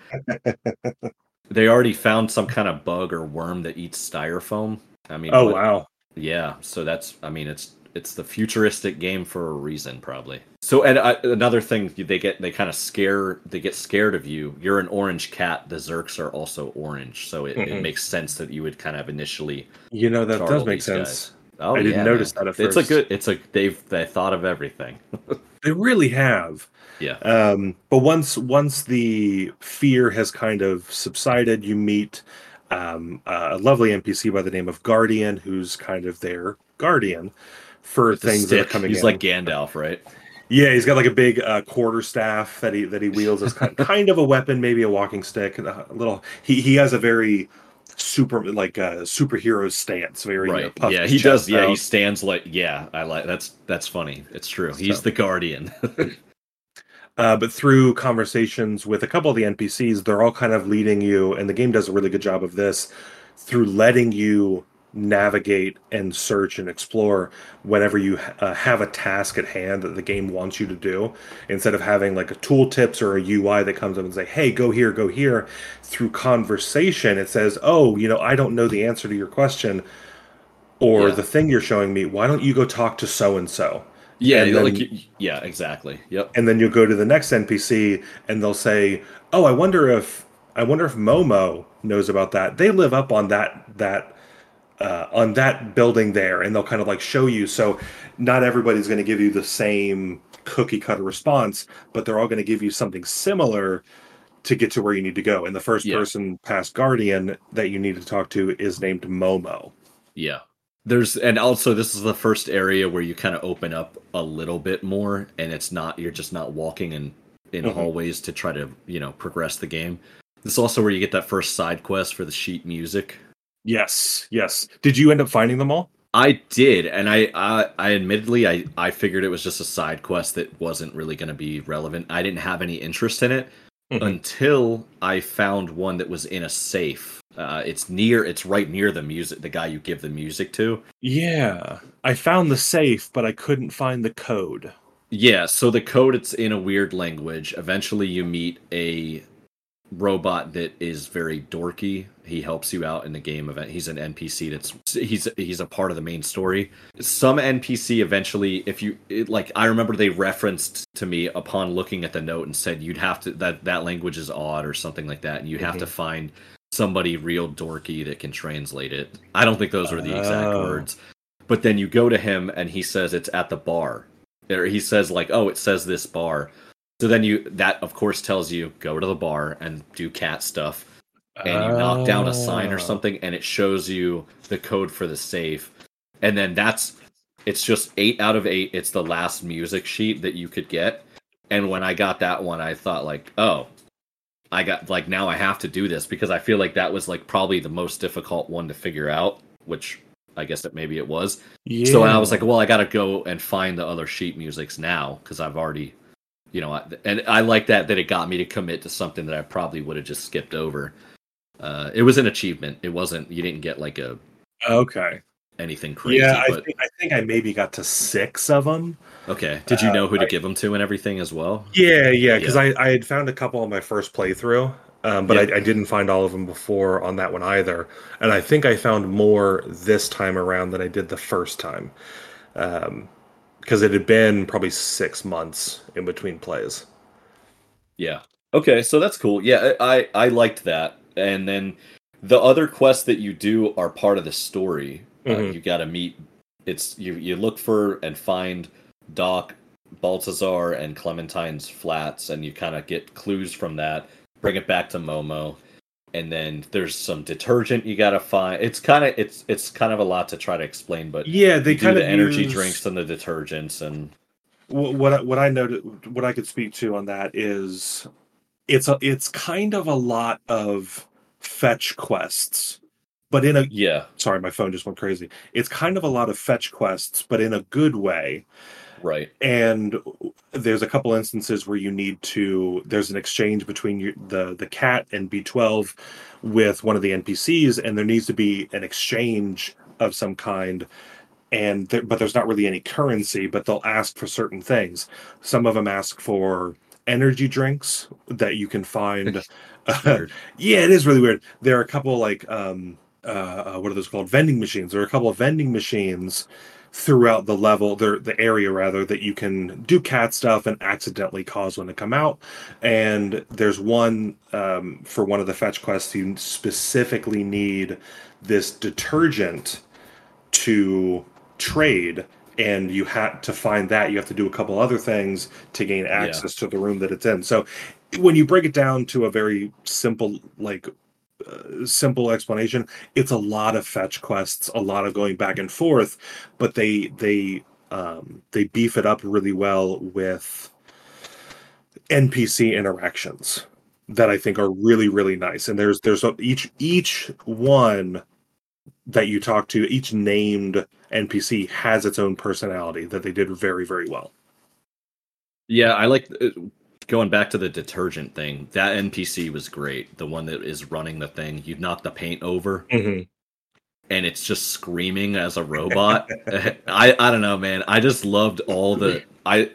they already found some kind of bug or worm that eats styrofoam. I mean, oh what- wow yeah. So that's, I mean, it's it's the futuristic game for a reason, probably. So, and uh, another thing, they get they kind of scare, they get scared of you. You're an orange cat. The Zurks are also orange, so it, it Mhm. makes sense that you would kind of initially. you know that does make sense guys. Oh, I didn't yeah, notice man. that at It's a good. It's a they've they thought of everything. They really have. Yeah. Um, but once once the fear has kind of subsided, you meet um, a lovely NPC by the name of Guardian, who's kind of their guardian for the things that are coming He's in. like Gandalf, right? yeah, he's got like a big uh, quarter staff that he that he wields as kind, kind of a weapon, maybe a walking stick. A little. He he has a very super like uh, superhero stance. Very uh, right. puffed yeah, he does. Yeah, he stands like. Yeah, I like. That's that's funny. It's true. He's So- the guardian. Uh, but through conversations with a couple of the NPCs, they're all kind of leading you, and the game does a really good job of this through letting you navigate and search and explore whenever you uh, have a task at hand that the game wants you to do instead of having like a tooltips or a ui that comes up and say hey go here go here through conversation it says oh you know i don't know the answer to your question or Yeah. the thing you're showing me why don't you go talk to so and so yeah, then- like yeah, exactly. Yep. and then you'll go to the next NPC and they'll say, "Oh, I wonder if I wonder if Momo knows about that. They live up on that that uh, on that building there." And they'll kind of like show you. So not everybody's going to give you the same cookie cutter response, but they're all going to give you something similar to get to where you need to go. And the first Yeah. person past Guardian that you need to talk to is named Momo. Yeah. There's and also this is the first area where you kind of open up a little bit more and it's not you're just not walking in in Mhm. hallways to try to, you know, progress the game. This is also where you get that first side quest for the sheet music. Yes, yes. Did you end up finding them all? I did, and I, I, I admittedly, I, I figured it was just a side quest that wasn't really going to be relevant. I didn't have any interest in it Mhm. until I found one that was in a safe. Uh, it's near, it's right near the music, the guy you give the music to. Yeah, I found the safe, but I couldn't find the code. Yeah, so the code it's in a weird language. Eventually you meet a robot that is very dorky. He helps you out in the game event. He's an NPC that's he's he's a part of the main story. Some NPC eventually if you it, like I remember they referenced to me upon looking at the note and said you'd have to that that language is odd or something like that and you have to mhm. find somebody real dorky that can translate it. I don't think those were the exact Oh. words. But then you go to him and he says it's at the bar or he says like oh it says this bar so then you that of course tells you go to the bar and do cat stuff. And you knock down a sign or something and it shows you the code for the safe. And then that's it's just 8 out of 8 it's the last music sheet that you could get. And when i got that one i thought like oh i got like now i have to do this because i feel like that was like probably the most difficult one to figure out which i guess that maybe it was. Yeah. so I was like, well, I got to go and find the other sheet musics now because I've already, you know, I- and I like that that it got me to commit to something that I probably would have just skipped over. Uh, it was an achievement. It wasn't. You didn't get like a okay. anything crazy. yeah, I but think, I think I maybe got to six of them. okay. Did you uh, know who to give them to and everything as well? Yeah, yeah, because I, I had found a couple on my first playthrough, um, but Yeah. I, I didn't find all of them before on that one either. And I think I found more this time around than I did the first time, because it had been probably six months in between plays. Yeah. Okay, so that's cool. Yeah, I I liked that. And then the other quests that you do are part of the story. Uh, Mhm. you got to meet. It's you. You look for and find Doc, Baltazar, and Clementine's flats, and you kind of get clues from that. Bring it back to Momo, and then there's some detergent you got to find. It's kind of it's it's kind of a lot to try to explain, but Yeah, they kind the of energy use- drinks and the detergents and Wh- what I- what I noted what I could speak to on that is it's a it's kind of a lot of fetch quests, but in a yeah, sorry my phone just went crazy. It's kind of a lot of fetch quests, but in a good way. Right. And there's a couple instances where you need to there's an exchange between you, the the cat and B12 with one of the NPCs, and there needs to be an exchange of some kind. And there, but there's not really any currency but they'll ask for certain things. Some of them ask for energy drinks that you can find. Yeah it is really weird. There are a couple like um uh uh, what are those called? Vending machines. There are a couple of vending machines throughout the level the the area rather that you can do cat stuff and accidentally cause one to come out. And there's one um, for one of the fetch quests you specifically need this detergent to trade and you had to find that you have to do a couple other things to gain access to the room that it's in. So when you break it down to a very simple like simple explanation. It's a lot of fetch quests a lot of going back and forth but they they um they beef it up really well with npc interactions that i think are really really nice. And there's there's a, each each one that you talk to each named npc has its own personality that they did very very well. Yeah, I like uh, going back to the detergent thing. That NPC was great. The one that is running the thing. You knock the paint over, mm-hmm. and it's just screaming as a robot. I I don't know, man. I just loved all the I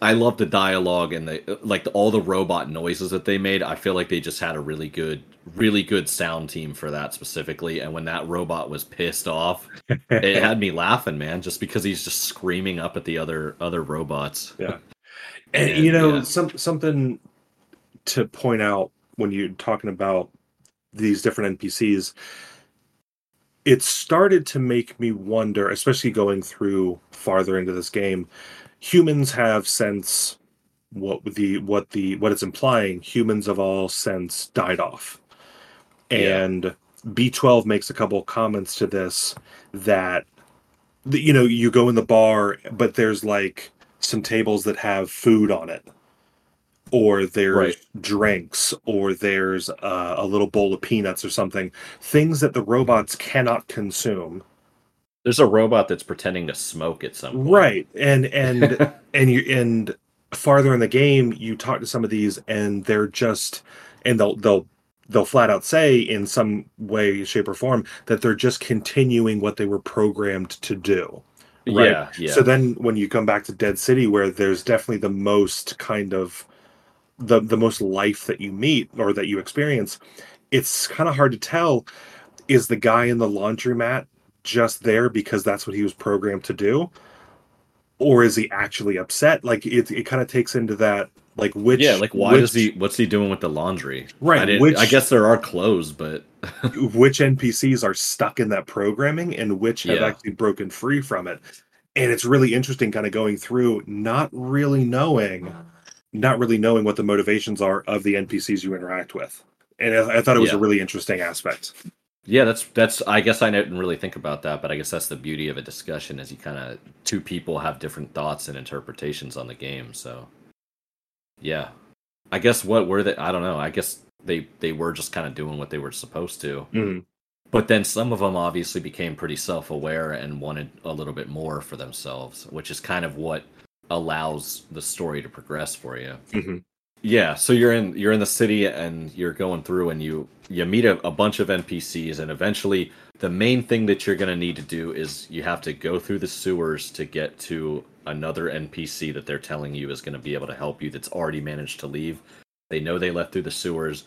I love the dialogue and the like the, all the robot noises that they made. I feel like they just had a really good really good sound team for that specifically. And when that robot was pissed off, it had me laughing, man, just because he's just screaming up at the other other robots. Yeah. And, And, you know, yeah. some something to point out when you're talking about these different NPCs, it started to make me wonder, especially going through farther into this game. Humans have since what the what the what it's implying, humans have all sense died off. Yeah. And B12 makes a couple comments to this that you know you go in the bar but there's like some tables that have food on it. Or there's Right. drinks or there's uh, a little bowl of peanuts or something. Things that the robots cannot consume. There's a robot that's pretending to smoke at some point. right. And and and you and farther in the game you talk to some of these and they're just and they'll they'll they'll flat out say in some way shape or form that they're just continuing what they were programmed to do Right. Yeah, yeah. so then when you come back to dead city where there's definitely the most kind of the the most life that you meet or that you experience it's kind of hard to tell is the guy in the laundromat just there because that's what he was programmed to do or is he actually upset like it, it kind of takes into that like which yeah, like why which, does he? What's he doing with the laundry? Right, I, which- I guess there are clothes, but which npcs are stuck in that programming and which have Yeah. actually broken free from it and it's really interesting kind of going through not really knowing not really knowing what the motivations are of the npcs you interact with and i, I thought it was a really interesting aspect yeah, that's that's. I guess I didn't really think about that, but I guess that's the beauty of a discussion is you kind of two people have different thoughts and interpretations on the game. So, yeah, I guess what were they? I don't know. I guess they they were just kind of doing what they were supposed to. Mhm. But then some of them obviously became pretty self aware and wanted a little bit more for themselves, which is kind of what allows the story to progress for you. Mhm. Yeah, so you're in you're in the city and you're going through and you you meet a, a bunch of NPCs and eventually the main thing that you're going to need to do is you have to go through the sewers to get to another NPC that they're telling you is going to be able to help you that's already managed to leave. They know they left through the sewers,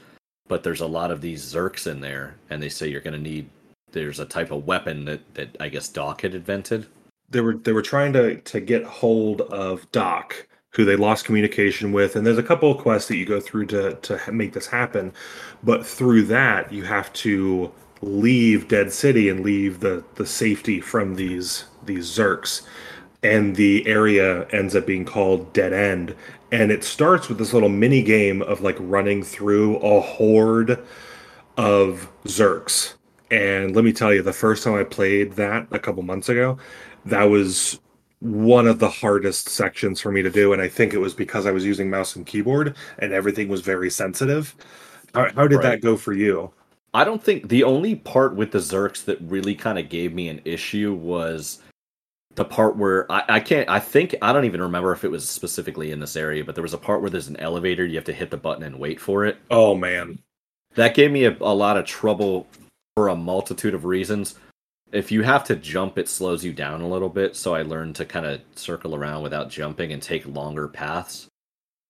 but there's a lot of these Zurks in there and they say you're going to need there's a type of weapon that that I guess Doc had invented. they were they were trying to to get hold of Doc, who they lost communication with, and there's a couple of quests that you go through to to make this happen, but through that you have to leave Dead City and leave the the safety from these these Zurks, and the area ends up being called Dead End, and it starts with this little mini game of like running through a horde of Zurks. And let me tell you, the first time I played that a couple months ago, that was one of the hardest sections for me to do. And I think it was because I was using mouse and keyboard and everything was very sensitive. How, how did that go for you? I don't think the only part with the Zurks that really kind of gave me an issue was the part where I, I can't I think I don't even remember if it was specifically in this area, but there was a part where there's an elevator, you have to hit the button and wait for it. Oh man. That gave me a, a lot of trouble for a multitude of reasons. If you have to jump, it slows you down a little bit, so I learned to kind of circle around without jumping and take longer paths.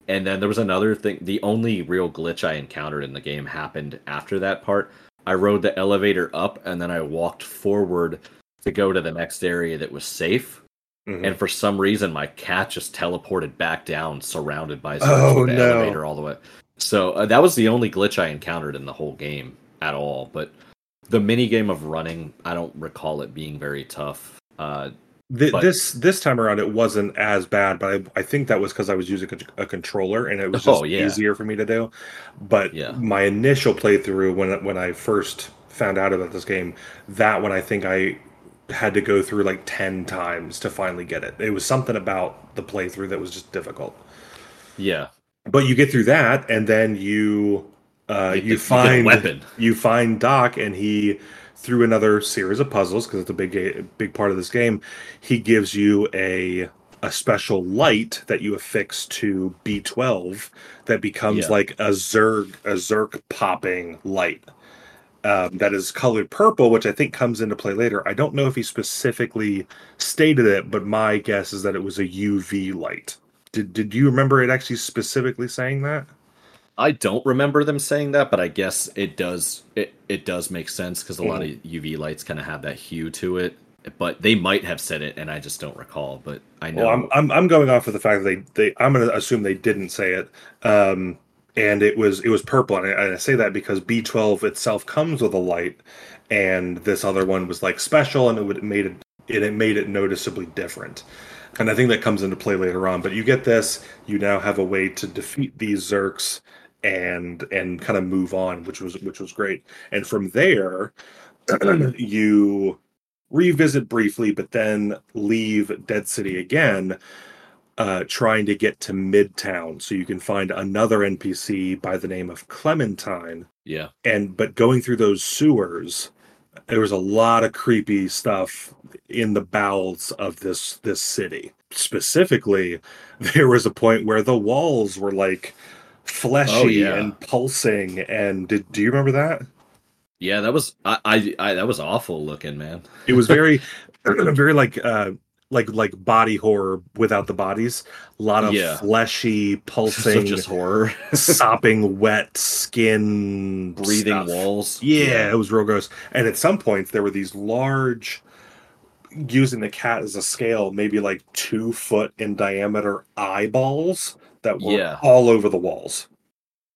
And then there was another thing. The only real glitch I encountered in the game happened after that part. I rode the elevator up and then I walked forward to go to the next area that was safe. Mhm. And for some reason, my cat just teleported back down, surrounded by Oh, the no. elevator all the way. So uh, that was the only glitch I encountered in the whole game at all. But the mini game of running, I don't recall it being very tough. Uh, Th- But- this this time around it wasn't as bad, but I, I think that was because I was using a, a controller and it was just Oh, yeah. easier for me to do. But Yeah. my initial playthrough when when I first found out about this game, that one I think I had to go through like ten times to finally get it. It was something about the playthrough that was just difficult. yeah, But you get through that, and then you uh, You- you, you get a find weapon. You find Doc, and he through another series of puzzles because it's a big big part of this game. He gives you a a special light that you affix to B12 that becomes Yeah. like a Zerg a Zerg popping light. Um, that is colored purple, which I think comes into play later. I don't know if he specifically stated it, but my guess is that it was a UV light. Did Did you remember it actually specifically saying that? I don't remember them saying that, but I guess it does. It it does make sense because a lot of. UV lights kind of have that hue to it. But they might have said it, and I just don't recall. But I know. Well, I'm, I'm I'm going off of the fact that they they I'm going to assume they didn't say it. Um, and it was it was purple, and I, and I say that because B12 itself comes with a light, and this other one was like special, and it would made it it, it made it noticeably different. And I think that comes into play later on. But you get this, you now have a way to defeat these Zurks and and kind of move on, which was which was great. And from there, you revisit briefly, but then leave Dead City again, uh, trying to get to Midtown, so you can find another NPC by the name of Clementine. yeah, And but going through those sewers, there was a lot of creepy stuff in the bowels of this this city. Specifically, there was a point where the walls were like fleshy Oh, yeah. and pulsing. And did do you remember that? Yeah, that was I, I, I that was awful looking, man. It was very, very like uh like like body horror without the bodies. A lot of Yeah. fleshy, pulsing, just horror, sopping, wet skin, breathing stuff. walls. Yeah, it was real gross. And at some points, there were these large, using the cat as a scale, maybe like two foot in diameter eyeballs that were Yeah. all over the walls.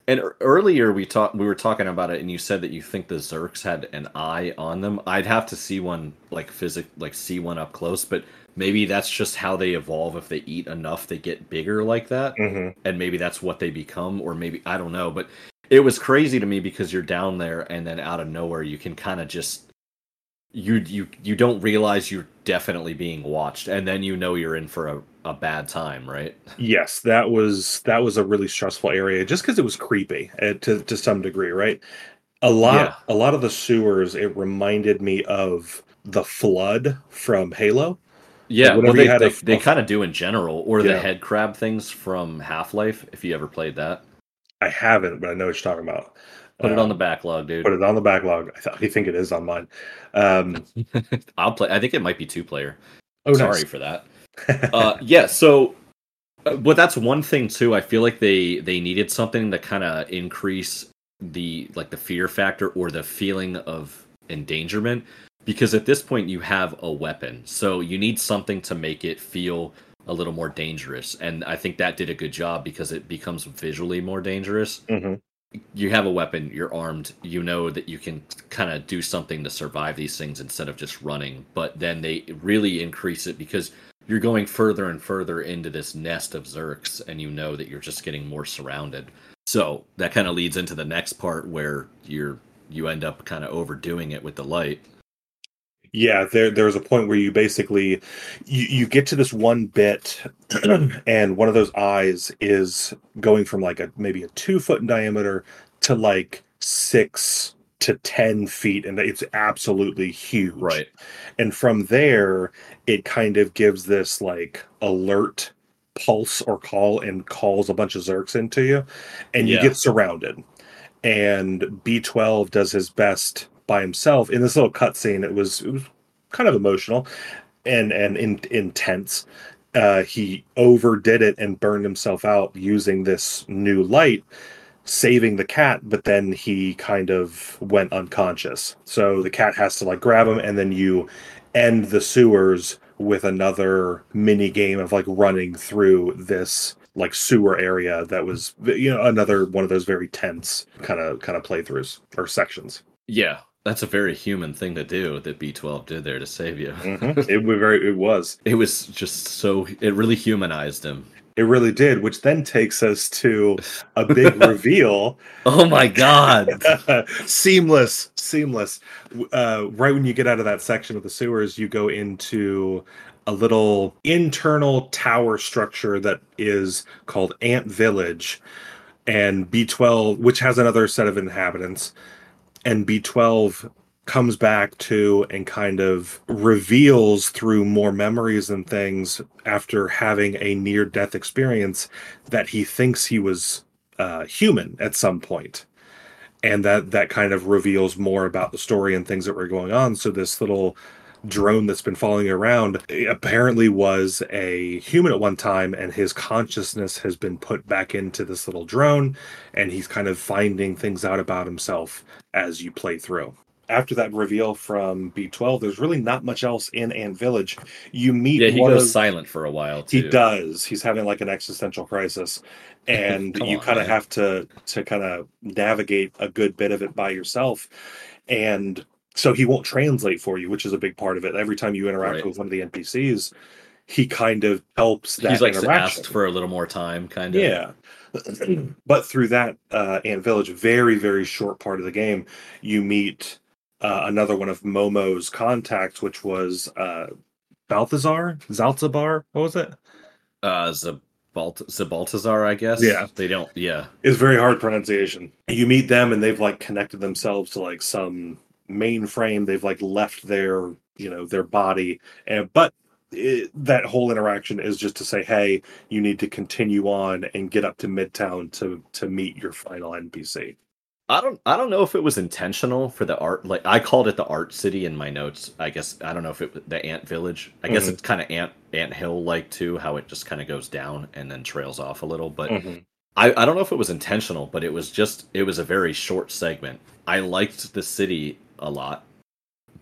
And earlier we talked, we were talking about it, and you said that you think the Zurks had an eye on them. I'd have to see one like physic, like see one up close, but maybe that's just how they evolve. If they eat enough, they get bigger like that, Mm-hmm. and maybe that's what they become, or maybe I don't know. But it was crazy to me because you're down there, and then out of nowhere, you can kind of just you you you don't realize you're definitely being watched, and then you know you're in for a, a bad time, right? Yes, that was that was a really stressful area, just because it was creepy uh, to to some degree, right? A lot, Yeah. a lot of the sewers. It reminded me of the flood from Halo. Yeah, whenever well, they, had they, they kind of do in general, or the head crab things from Half Life. If you ever played that, I haven't, but I know what you're talking about. Put it on Um, the backlog, dude. Put it on the backlog. I, th- I think it is on mine. Um, I'll play. I think it might be two player. oh, Sorry for that. Uh, yeah, so, uh, but that's one thing too. I feel like they they needed something to kind of increase the like the fear factor or the feeling of endangerment because at this point you have a weapon, so you need something to make it feel a little more dangerous. And I think that did a good job because it becomes visually more dangerous. Mhm. You have a weapon, you're armed, you know that you can kind of do something to survive these things instead of just running. But then they really increase it because you're going further and further into this nest of Zurks, and you know that you're just getting more surrounded. So that kind of leads into the next part where you're you end up kind of overdoing it with the light. Yeah, there there's a point where you basically you, you get to this one bit and one of those eyes is going from like a maybe a two foot in diameter to like six to ten feet and it's absolutely huge. Right. And from there it kind of gives this like alert pulse or call and calls a bunch of Zurks into you and you Yeah. get surrounded. And B12 does his best by himself in this little cutscene. It was it was kind of emotional and and in, intense. Uh, he overdid it and burned himself out using this new light, saving the cat. But then he kind of went unconscious. So the cat has to like grab him, and then you end the sewers with another mini game of like running through this like sewer area that was you know another one of those very tense kind of kind of playthroughs or sections Yeah, that's a very human thing to do that B12 did there to save you. it was very it was It was just so it really humanized him. it really did which then takes us to a big reveal Oh my god. seamless seamless uh, right when you get out of that section of the sewers you go into a little internal tower structure that is called ant village and b12 which has another set of inhabitants and b12 comes back to and kind of reveals through more memories and things after having a near death experience that he thinks he was uh, human at some point. And that that kind of reveals more about the story and things that were going on. So this little drone that's been following around apparently was a human at one time and his consciousness has been put back into this little drone and he's kind of finding things out about himself as you play through after that reveal from b12 there's really not much else in ant village you meet Yeah, he goes of- silent for a while too. he does. He's having like an existential crisis, and you kind of have to to kind of navigate a good bit of it by yourself, and so he won't translate for you, which is a big part of it. Every time you interact Right. with one of the NPCs, he kind of helps that He's like asked for a little more time, kind of. Yeah. but through that uh, Ant Village, very, very short part of the game, you meet uh, another one of Momo's contacts, which was uh, Balthazar? Zalzabar? What was it? Uh, Zabalt- Zabaltazar, I guess. Yeah. They don't. Yeah. It's very hard pronunciation. You meet them and they've like connected themselves to like some mainframe. They've like left their you know their body, and but it, that whole interaction is just to say, hey, you need to continue on and get up to Midtown to to meet your final NPC. I don't I don't know if it was intentional for the art like I called it the art city in my notes. I guess I don't know if it was the ant village. I guess Mhm. it's kind of ant ant hill like too, how it just kind of goes down and then trails off a little. But Mhm. I, I don't know if it was intentional, but it was just it was a very short segment. I liked the city a lot.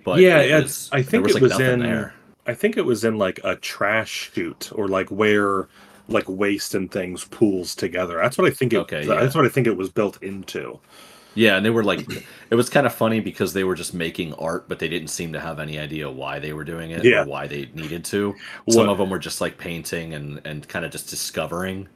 But Yeah, it it's- was- I think it like was in- there. I think it was in like a trash chute or like where like waste and things pools together. That's what I think it. Okay, yeah. That's what I think it was built into. Yeah, and they were like, it was kind of funny because they were just making art, but they didn't seem to have any idea why they were doing it Yeah. or why they needed to. Some What- of them were just like painting and and kind of just discovering.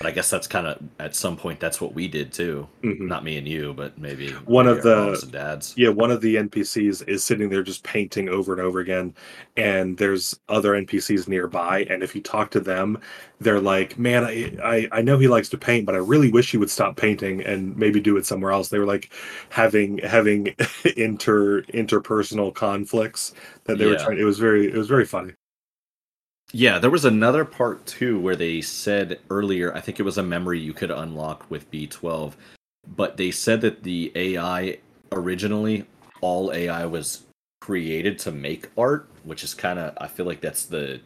But I guess that's kind of at some point that's what we did too. Mhm. Not me and you, but maybe One maybe of the- moms and dads. Yeah, one of the NPCs is sitting there just painting over and over again, and there's other NPCs nearby. And if you talk to them, they're like, "Man, I, I I know he likes to paint, but I really wish he would stop painting and maybe do it somewhere else." They were like having having inter interpersonal conflicts that they were trying. It was very it was very funny. Yeah, there was another part too where they said earlier, I think it was a memory you could unlock with B12, but they said that the AI originally, all AI was created to make art, which is kind of, I feel like that's the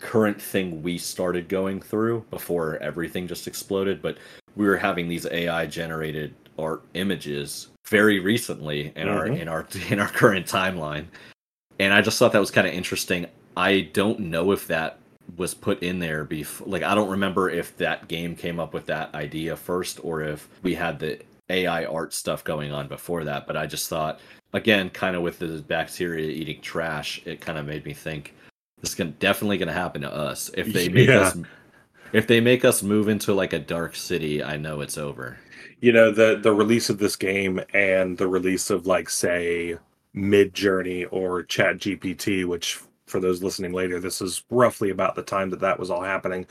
current thing we started going through before everything just exploded. But we were having these AI generated art images very recently in our Mhm. in our in our current timeline and I just thought that was kind of interesting. I don't know if that was put in there before. Like, I don't remember if that game came up with that idea first or if we had the AI art stuff going on before that. But I just thought, again, kind of with the bacteria eating trash, it kind of made me think this is gonna, definitely going to happen to us if they make Yeah. us. If they make us move into like a dark city, I know it's over. you know the the release of this game and the release of like say Midjourney or ChatGPT which for those listening later this is roughly about the time that that was all happening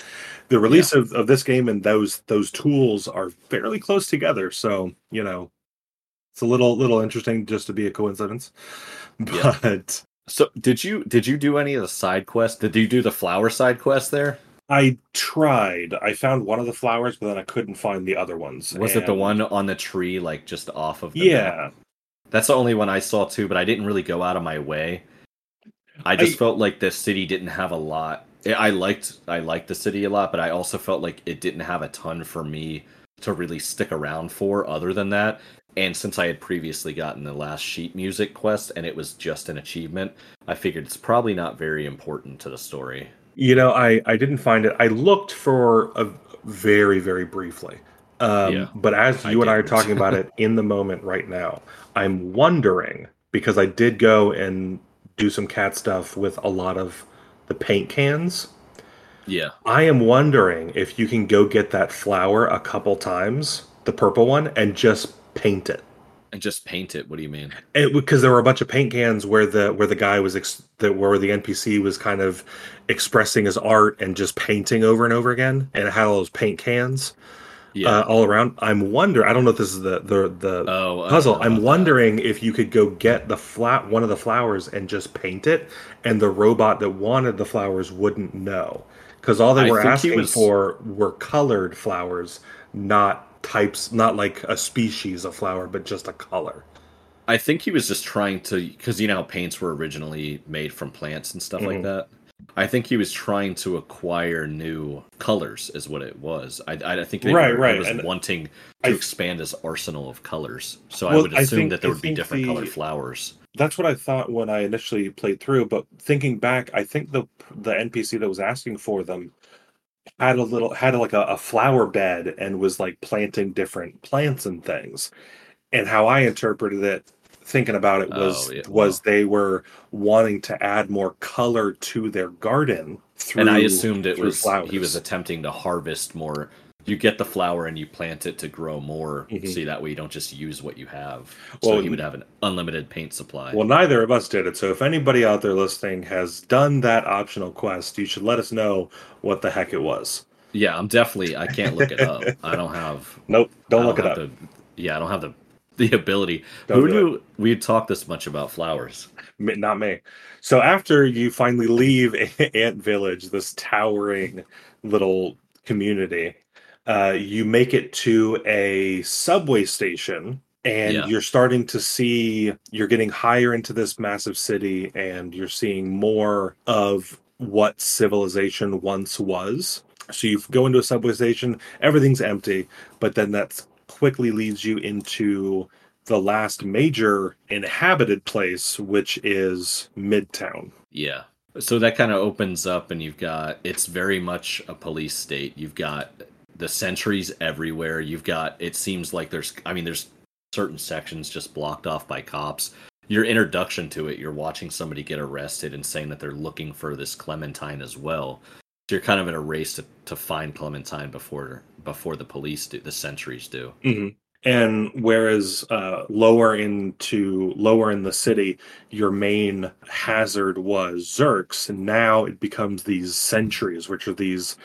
the release of, of this game and those those tools are fairly close together so you know it's a little little interesting just to be a coincidence Yeah. but So, did you did you do any of the side quests? Did you do the flower side quest there? i tried i found one of the flowers but then i couldn't find the other ones Was it the one on the tree, like just off of the map? yeah That's the only one I saw too, but I didn't really go out of my way. I just I- felt like the city didn't have a lot. I liked I liked the city a lot, but I also felt like it didn't have a ton for me to really stick around for other than that. And since I had previously gotten the last sheet music quest and it was just an achievement, I figured it's probably not very important to the story. You know, I I didn't find it. I looked for a very very briefly. Um, Yeah, but as I you and I are talking about it in the moment right now, I'm wondering because I did go and do some cat stuff with a lot of the paint cans. Yeah. I am wondering if you can go get that flower a couple times, the purple one, and just paint it. And just paint it. What do you mean? because there were a bunch of paint cans where the where the guy was ex, that where the npc was kind of expressing his art and just painting over and over again and it had all those paint cans Yeah. uh, all around i'm wondering i don't know if this is the the, the oh, puzzle i'm about that. wondering if you could go get the flat one of the flowers and just paint it and the robot that wanted the flowers wouldn't know because all they were asking was- for were colored flowers not types not like a species of flower but just a color I think he was just trying to, because you know how paints were originally made from plants and stuff like Mhm. that. I think he was trying to acquire new colors, is what it was. I, I think they Right, were, right, He was and wanting to I- expand his arsenal of colors. So I Well, would I assume think- that there I would be different the- colored flowers. That's what I thought when I initially played through, but thinking back, I think the the NPC that was asking for them had a little had like a, a flower bed and was like planting different plants and things. And how I interpreted it, thinking about it, was Oh, yeah, was they were wanting to add more color to their garden through. and I assumed it was flowers. he was attempting to harvest more. You get the flower and you plant it to grow more, Mhm. so that way you don't just use what you have. So Well, he would have an unlimited paint supply. Well, neither of us did it. So if anybody out there listening has done that optional quest, you should let us know what the heck it was. yeah, I'm definitely. I can't look it up. I don't have Nope, don't I look it up. the- yeah, I don't have the the ability. Don't Who knew we'd talk this much about flowers? Not me. So after you finally leave Ant Village, this towering little community, uh, you make it to a subway station. And Yeah. you're starting to see, you're getting higher into this massive city, and you're seeing more of what civilization once was. So you go into a subway station, everything's empty, but then that quickly leads you into the last major inhabited place, which is Midtown. Yeah. So that kind of opens up, and you've got it's very much a police state. You've got the sentries everywhere. You've got it seems like there's I mean there's certain sections just blocked off by cops. Your introduction to it, you're watching somebody get arrested and saying that they're looking for this Clementine as well. So you're kind of in a race to, to find Clementine before before the police do, the sentries do. And whereas uh, lower into lower in the city, your main hazard was Zurks, and now it becomes these sentries, which are these.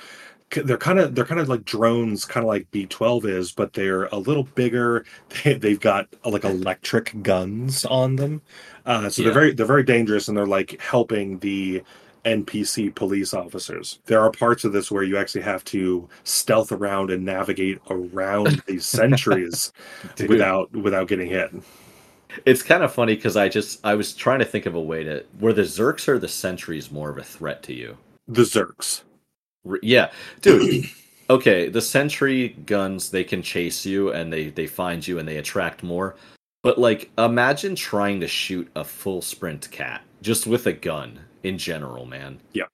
They're kind of they're kind of like drones, kind of like B twelve is, but they're a little bigger. They, they've got like electric guns on them, uh, so Yeah. they're very they're very dangerous, and they're like helping the NPC police officers. There are parts of this where you actually have to stealth around and navigate around these sentries without without getting hit. It's kind of funny because I just I was trying to think of a way to were the Zurks or the sentries more of a threat to you? The Zurks. R- Yeah, dude. okay, the sentry guns they can chase you and they they find you and they attract more. But like imagine trying to shoot a full sprint cat just with a gun in general, man. Yeah.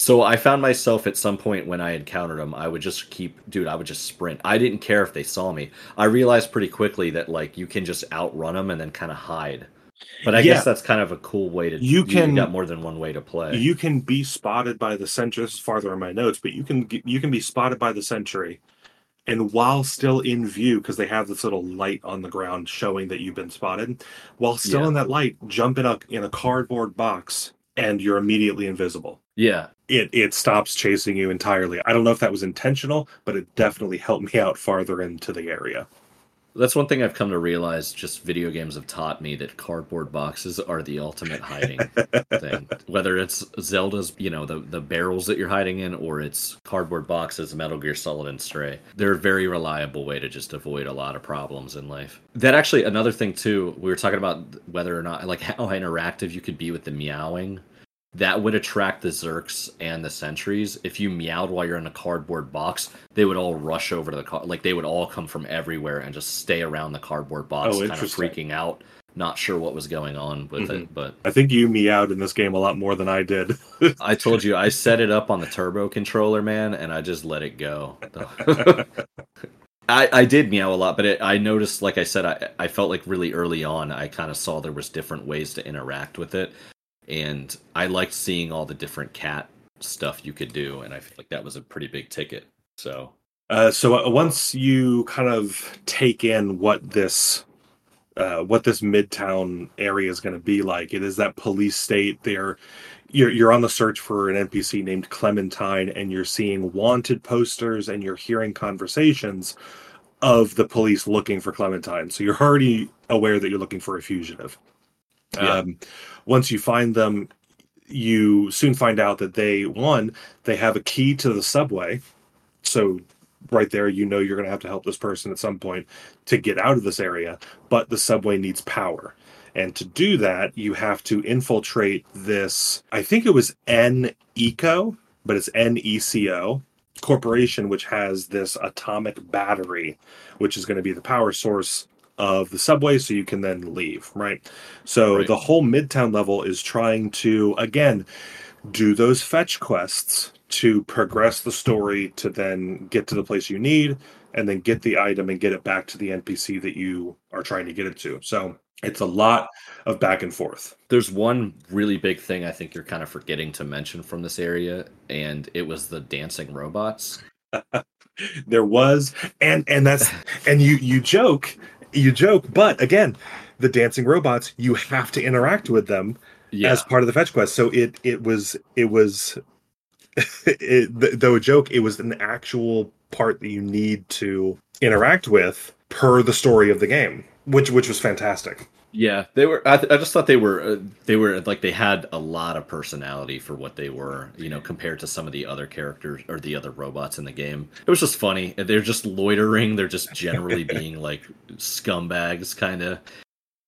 So I found myself at some point when I encountered them, I would just keep dude, I would just sprint. I didn't care if they saw me. I realized pretty quickly that like you can just outrun them and then kind of hide. But I Yeah. guess that's kind of a cool way to You can- got more than one way to play. You can be spotted by the sentry. This is farther in my notes, but you can you can be spotted by the sentry, and while still in view, because they have this little light on the ground showing that you've been spotted, while still Yeah. in that light, jump in a in a cardboard box, and you're immediately invisible. yeah. It it stops chasing you entirely. I don't know if that was intentional, but it definitely helped me out farther into the area. That's one thing I've come to realize. Just video games have taught me that cardboard boxes are the ultimate hiding thing. Whether it's Zelda's, you know, the the barrels that you're hiding in, or it's cardboard boxes, Metal Gear Solid and Stray. They're a very reliable way to just avoid a lot of problems in life. That actually another thing too. We were talking about whether or not like how interactive you could be with the meowing. That would attract the Zurks and the sentries. If you meowed while you're in a cardboard box, they would all rush over to the car. Like they would all come from everywhere and just stay around the cardboard box, Oh, kind of freaking out, not sure what was going on with it. Mm-hmm. But I think you meowed in this game a lot more than I did. I told you I set it up on the turbo controller, man, and I just let it go. I, I did meow a lot, but it, I noticed, like I said, I, I felt like really early on, I kind of saw there was different ways to interact with it, and I liked seeing all the different cat stuff you could do, and I feel like that was a pretty big ticket. So Uh, so uh, once you kind of take in what this uh, what this midtown area is going to be like, it is that police state. There, you're you're on the search for an NPC named Clementine, and you're seeing wanted posters, and you're hearing conversations of the police looking for Clementine. So you're already aware that you're looking for a fugitive. Yeah. Um, once you find them, you soon find out that they one they have a key to the subway. So right there you know you're going to have to help this person at some point to get out of this area but the subway needs power. And to do that you have to infiltrate this i think it was n eco but it's neco corporation which has this atomic battery which is going to be the power source of the subway so you can then leave right so Right. the whole midtown level is trying to again do those fetch quests to progress the story to then get to the place you need and then get the item and get it back to the npc that you are trying to get it to so it's a lot of back and forth there's one really big thing I think you're kind of forgetting to mention from this area, and it was the dancing robots. there was and and that's and you you joke you joke but again the dancing robots you have to interact with them Yeah, as part of the fetch quest. So it it was it was it, th- though a joke, it was an actual part that you need to interact with per the story of the game. which which was fantastic. Yeah, they were. I, th- I just thought they were. Uh, they were like they had a lot of personality for what they were. You know, compared to some of the other characters or the other robots in the game. It was just funny. They're just loitering. They're just generally being like scumbags, kind of.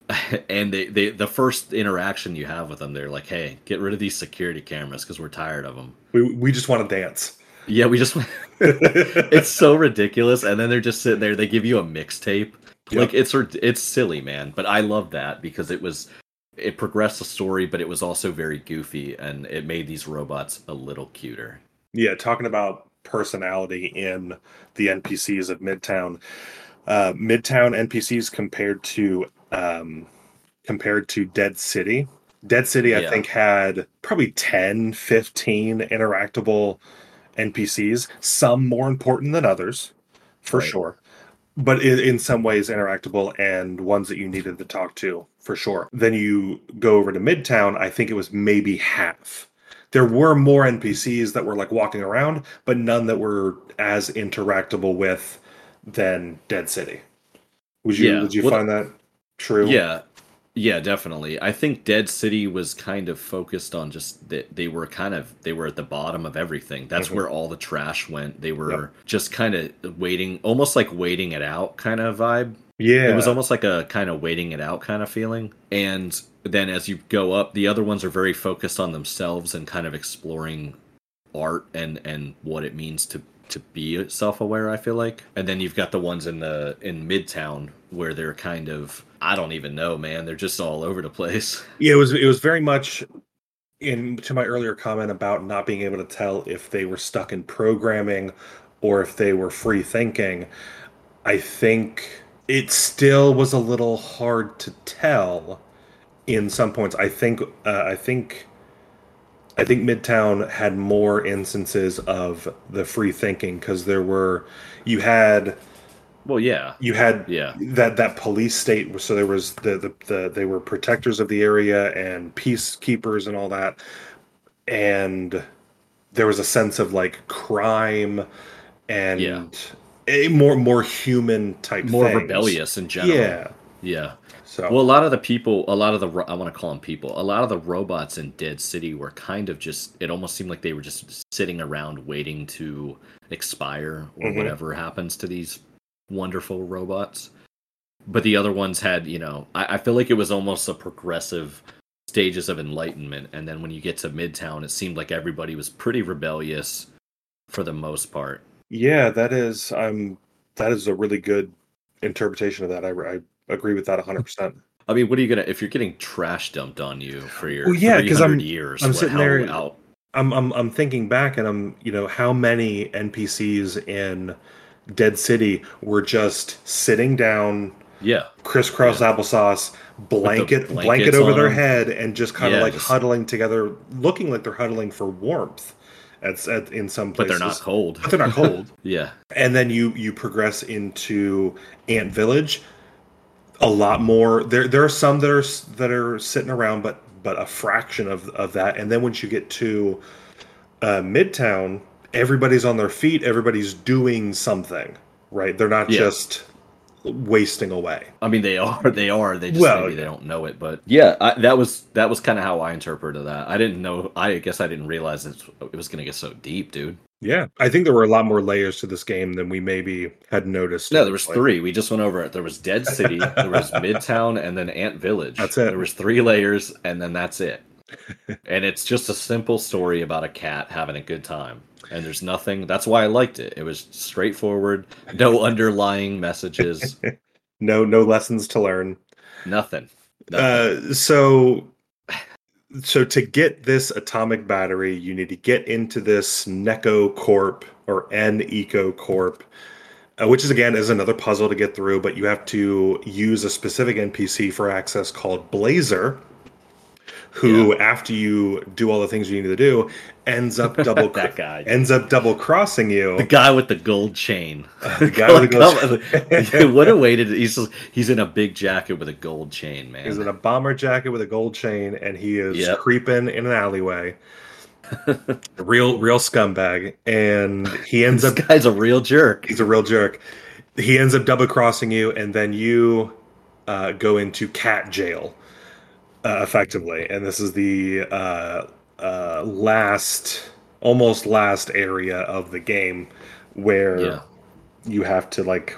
And they, they, the first interaction you have with them, they're like, "Hey, get rid of these security cameras because we're tired of them." We we just want to dance. Yeah, we just. it's so ridiculous, and then they're just sitting there. They give you a mixtape Yep. like it's it's silly man but i love that because it was it progressed the story but it was also very goofy and it made these robots a little cuter Yeah, talking about personality in the NPCs of Midtown. Uh, Midtown NPCs compared to um, compared to Dead City. Dead City, I Yeah. think, had probably 10, 15 interactable NPCs, some more important than others, for Right. sure. But in, in some ways, interactable and ones that you needed to talk to, for sure. Then you go over to Midtown, I think it was maybe half there were more NPCs that were like walking around, but none that were as interactable with than Dead City. Would you Yeah, would you well- find that true? yeah yeah definitely i think dead city was kind of focused on just that they were kind of they were at the bottom of everything that's Mhm. where all the trash went they were Yep. just kind of waiting almost like waiting it out kind of vibe Yeah. It was almost like a kind of waiting it out kind of feeling. And then as you go up, the other ones are very focused on themselves and kind of exploring art and and what it means to to be self-aware, I feel like. And then you've got the ones in the in Midtown where they're kind of I don't even know, man. They're just all over the place. Yeah, it was it was very much in to my earlier comment about not being able to tell if they were stuck in programming or if they were free thinking. I think it still was a little hard to tell in some points. I think uh, I think I think Midtown had more instances of the free thinking because there were you had Well, yeah. you had Yeah. that that police state so there was the, the the they were protectors of the area and peacekeepers and all that and there was a sense of like crime and Yeah. a more more human type More things. rebellious in general. yeah Yeah. so Well, a lot of the people, a lot of the, I want to call them people, a lot of the robots in Dead City were kind of just, it almost seemed like they were just sitting around waiting to expire or Mhm. whatever happens to these wonderful robots. But the other ones had, you know, I, I feel like it was almost a progressive stages of enlightenment. And then when you get to Midtown, it seemed like everybody was pretty rebellious for the most part. yeah that is um that is a really good interpretation of that i, I agree with that 100% I mean, what are you gonna if you're getting trash dumped on you for your Well, yeah, 'cause 300 I'm- years? I'm what- sitting there- out- I'm, I'm I'm thinking back and I'm you know how many NPCs in Dead City were just sitting down, yeah, crisscross applesauce, blanket blanket over their them. head, and just kind of Yeah, like just- huddling together, looking like they're huddling for warmth. At, at in some places, but they're not cold. But they're not cold. Yeah, and then you you progress into Ant Village. A lot more. There there are some that are that are sitting around, but but a fraction of of that. And then once you get to uh, Midtown, everybody's on their feet. Everybody's doing something. Right? They're not Yeah. just wasting away. I mean they are. They are. They just Well, maybe they don't know it. But yeah, I, that was that was kind of how I interpreted that. I didn't know. I guess I didn't realize it, it was gonna get so deep, dude. Yeah, I think there were a lot more layers to this game than we maybe had noticed. No, there was Like, three. We just went over it. There was Dead City, there was Midtown, and then Ant Village. That's it. There was three layers, and then that's it. and it's just a simple story about a cat having a good time. And there's nothing. That's why I liked it. It was straightforward, no underlying messages, No, no lessons to learn. nothing. Nothing. Uh, so so to get this atomic battery, you need to get into this Neco Corp or N Eco Corp, uh, which is again is another puzzle to get through. But you have to use a specific NPC for access called Blazer, who after you do all the things you need to do, ends up double That guy. ends up double crossing you. the guy with the gold chain. The guy with the gold- what a way to. He's he's in a big jacket with a gold chain, man. He's in a bomber jacket with a gold chain, and he is Yep. creeping in an alleyway. real, real scumbag, and he ends this up. guy's a real jerk. He's a real jerk. He ends up double crossing you, and then you uh, go into cat jail, uh, effectively, and this is the uh, uh, last, almost last area of the game where Yeah. you have to like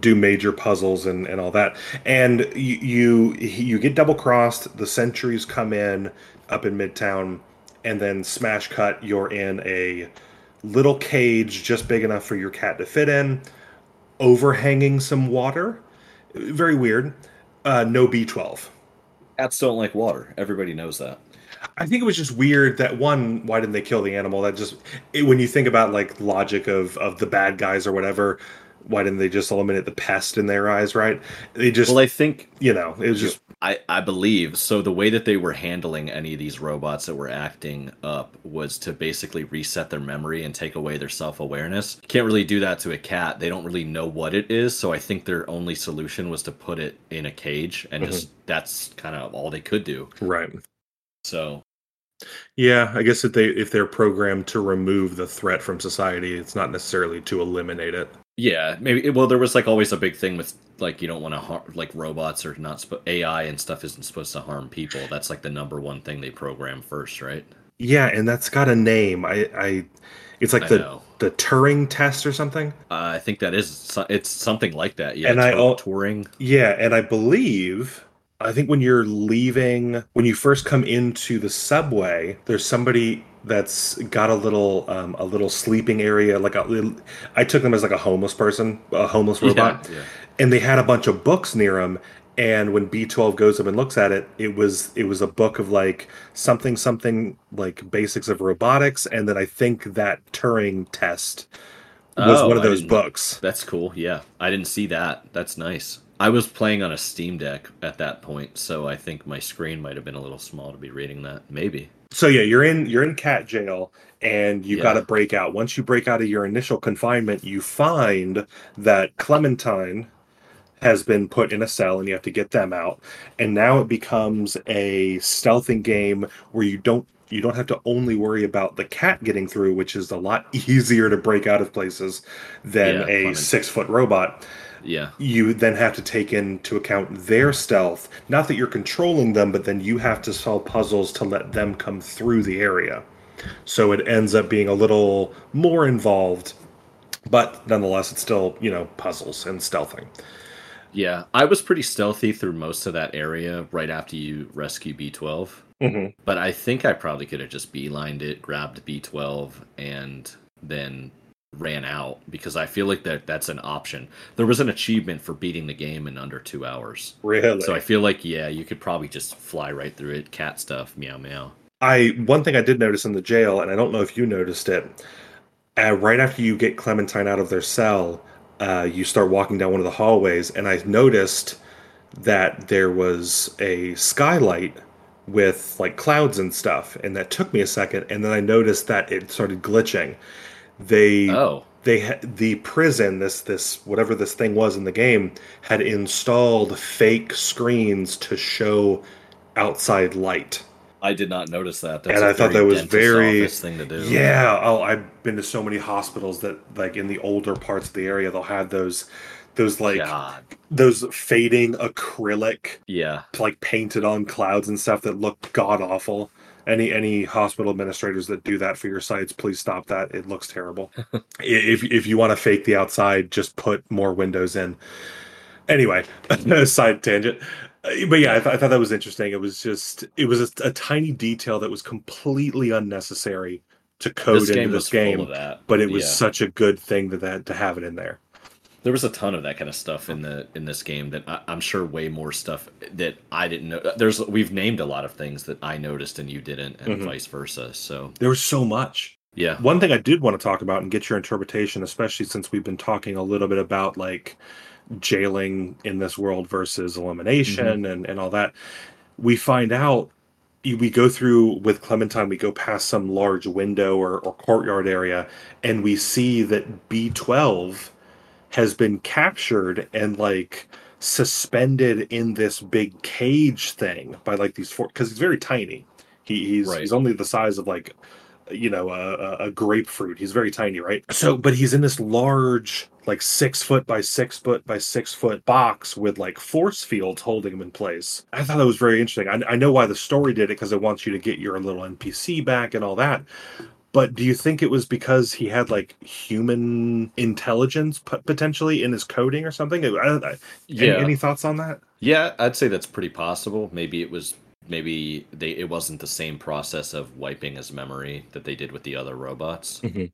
do major puzzles and, and all that. And you, you you get double crossed. The sentries come in up in Midtown, and then smash cut. You're in a little cage just big enough for your cat to fit in, overhanging some water. Very weird. Uh, no B12. Cats don't like water. Everybody knows that. I think it was just weird that one, why didn't they kill the animal? That just it, when you think about like logic of of the bad guys or whatever, why didn't they just eliminate the pest in their eyes? Right? They just Well, I think you know it was just I, I believe so. The way that they were handling any of these robots that were acting up was to basically reset their memory and take away their self awareness. Can't really do that to a cat. They don't really know what it is. So I think their only solution was to put it in a cage and mm-hmm. just that's kind of all they could do. right. So Yeah, I guess if they if they're programmed to remove the threat from society, it's not necessarily to eliminate it. Yeah, maybe. Well, there was like always a big thing with like you don't want to harm like robots are not sp- AI and stuff isn't supposed to harm people. That's like the number one thing they program first, right? Yeah, and that's got a name. I, I it's like I the know. the Turing test or something. Uh, I think that is it's something like that. Yeah, And I Turing. Yeah, and I believe I think when you're leaving, when you first come into the subway, there's somebody that's got a little um, a little sleeping area, like a. I took them as like a homeless person, a homeless robot, Yeah, yeah. and they had a bunch of books near them. And when B12 goes up and looks at it, it was it was a book of like something something like basics of robotics, and then I think that Turing test was Oh, one of those books. That's cool. Yeah, I didn't see that. That's nice. I was playing on a Steam Deck at that point, so I think my screen might have been a little small to be reading that. Maybe. So yeah, you're in you're in cat jail and you've Yeah. got to break out. Once you break out of your initial confinement, you find that Clementine has been put in a cell and you have to get them out. And now it becomes a stealthing game where you don't you don't have to only worry about the cat getting through, which is a lot easier to break out of places than Yeah, a six foot robot Yeah. you then have to take into account their stealth. Not that you're controlling them, but then you have to solve puzzles to let them come through the area. So it ends up being a little more involved, but nonetheless, it's still, you know, puzzles and stealthing. Yeah. I was pretty stealthy through most of that area right after you rescue B12. hmm But I think I probably could have just beelined it, grabbed B12, and then ran out because I feel like that that's an option. There was an achievement for beating the game in under two hours. Really? So I feel like yeah, you could probably just fly right through it. Cat stuff, meow meow. I one thing I did notice in the jail, and I don't know if you noticed it. Uh, right after you get Clementine out of their cell, uh, you start walking down one of the hallways, and I noticed that there was a skylight with like clouds and stuff, and that took me a second, and then I noticed that it started glitching. They Oh, they had the prison this this whatever this thing was in the game had installed fake screens to show outside light. I did not notice that. And a I thought that was very- thing to do. Yeah. Oh, I've been to so many hospitals that like in the older parts of the area they'll have those those like God. those fading acrylic Yeah. like painted on clouds and stuff that look god awful. Any any hospital administrators that do that for your sites, please stop that. It looks terrible. If if you want to fake the outside, just put more windows in. Anyway, side tangent. Uh, But yeah, I, th- I thought that was interesting. It was just it was a, a tiny detail that was completely unnecessary to code This into this game, full of that. but it was Yeah. such a good thing that, that to have it in there. There was a ton of that kind of stuff in the in this game that I, I'm sure way more stuff that I didn't know. There's we've named a lot of things that I noticed and you didn't, and Mhm. vice versa. So There was so much. yeah, One thing I did want to talk about and get your interpretation, especially since we've been talking a little bit about like jailing in this world versus elimination and, and all that. We find out we go through with Clementine, we go past some large window or, or courtyard area, and we see that B12 has been captured and like suspended in this big cage thing by like these four because he's very tiny. He, he's Right. he's only the size of like you know a, a- grapefruit he's very tiny right so but he's in this large like six foot by six foot by six foot box with like force fields holding him in place. I thought that was very interesting. I, I know why the story did it because it wants you to get your little NPC back and all that. But do you think it was because he had like human intelligence p- potentially in his coding or something? I, I, Yeah. Any, any thoughts on that? Yeah, I'd say that's pretty possible. Maybe it was maybe they it wasn't the same process of wiping his memory that they did with the other robots. Mhm.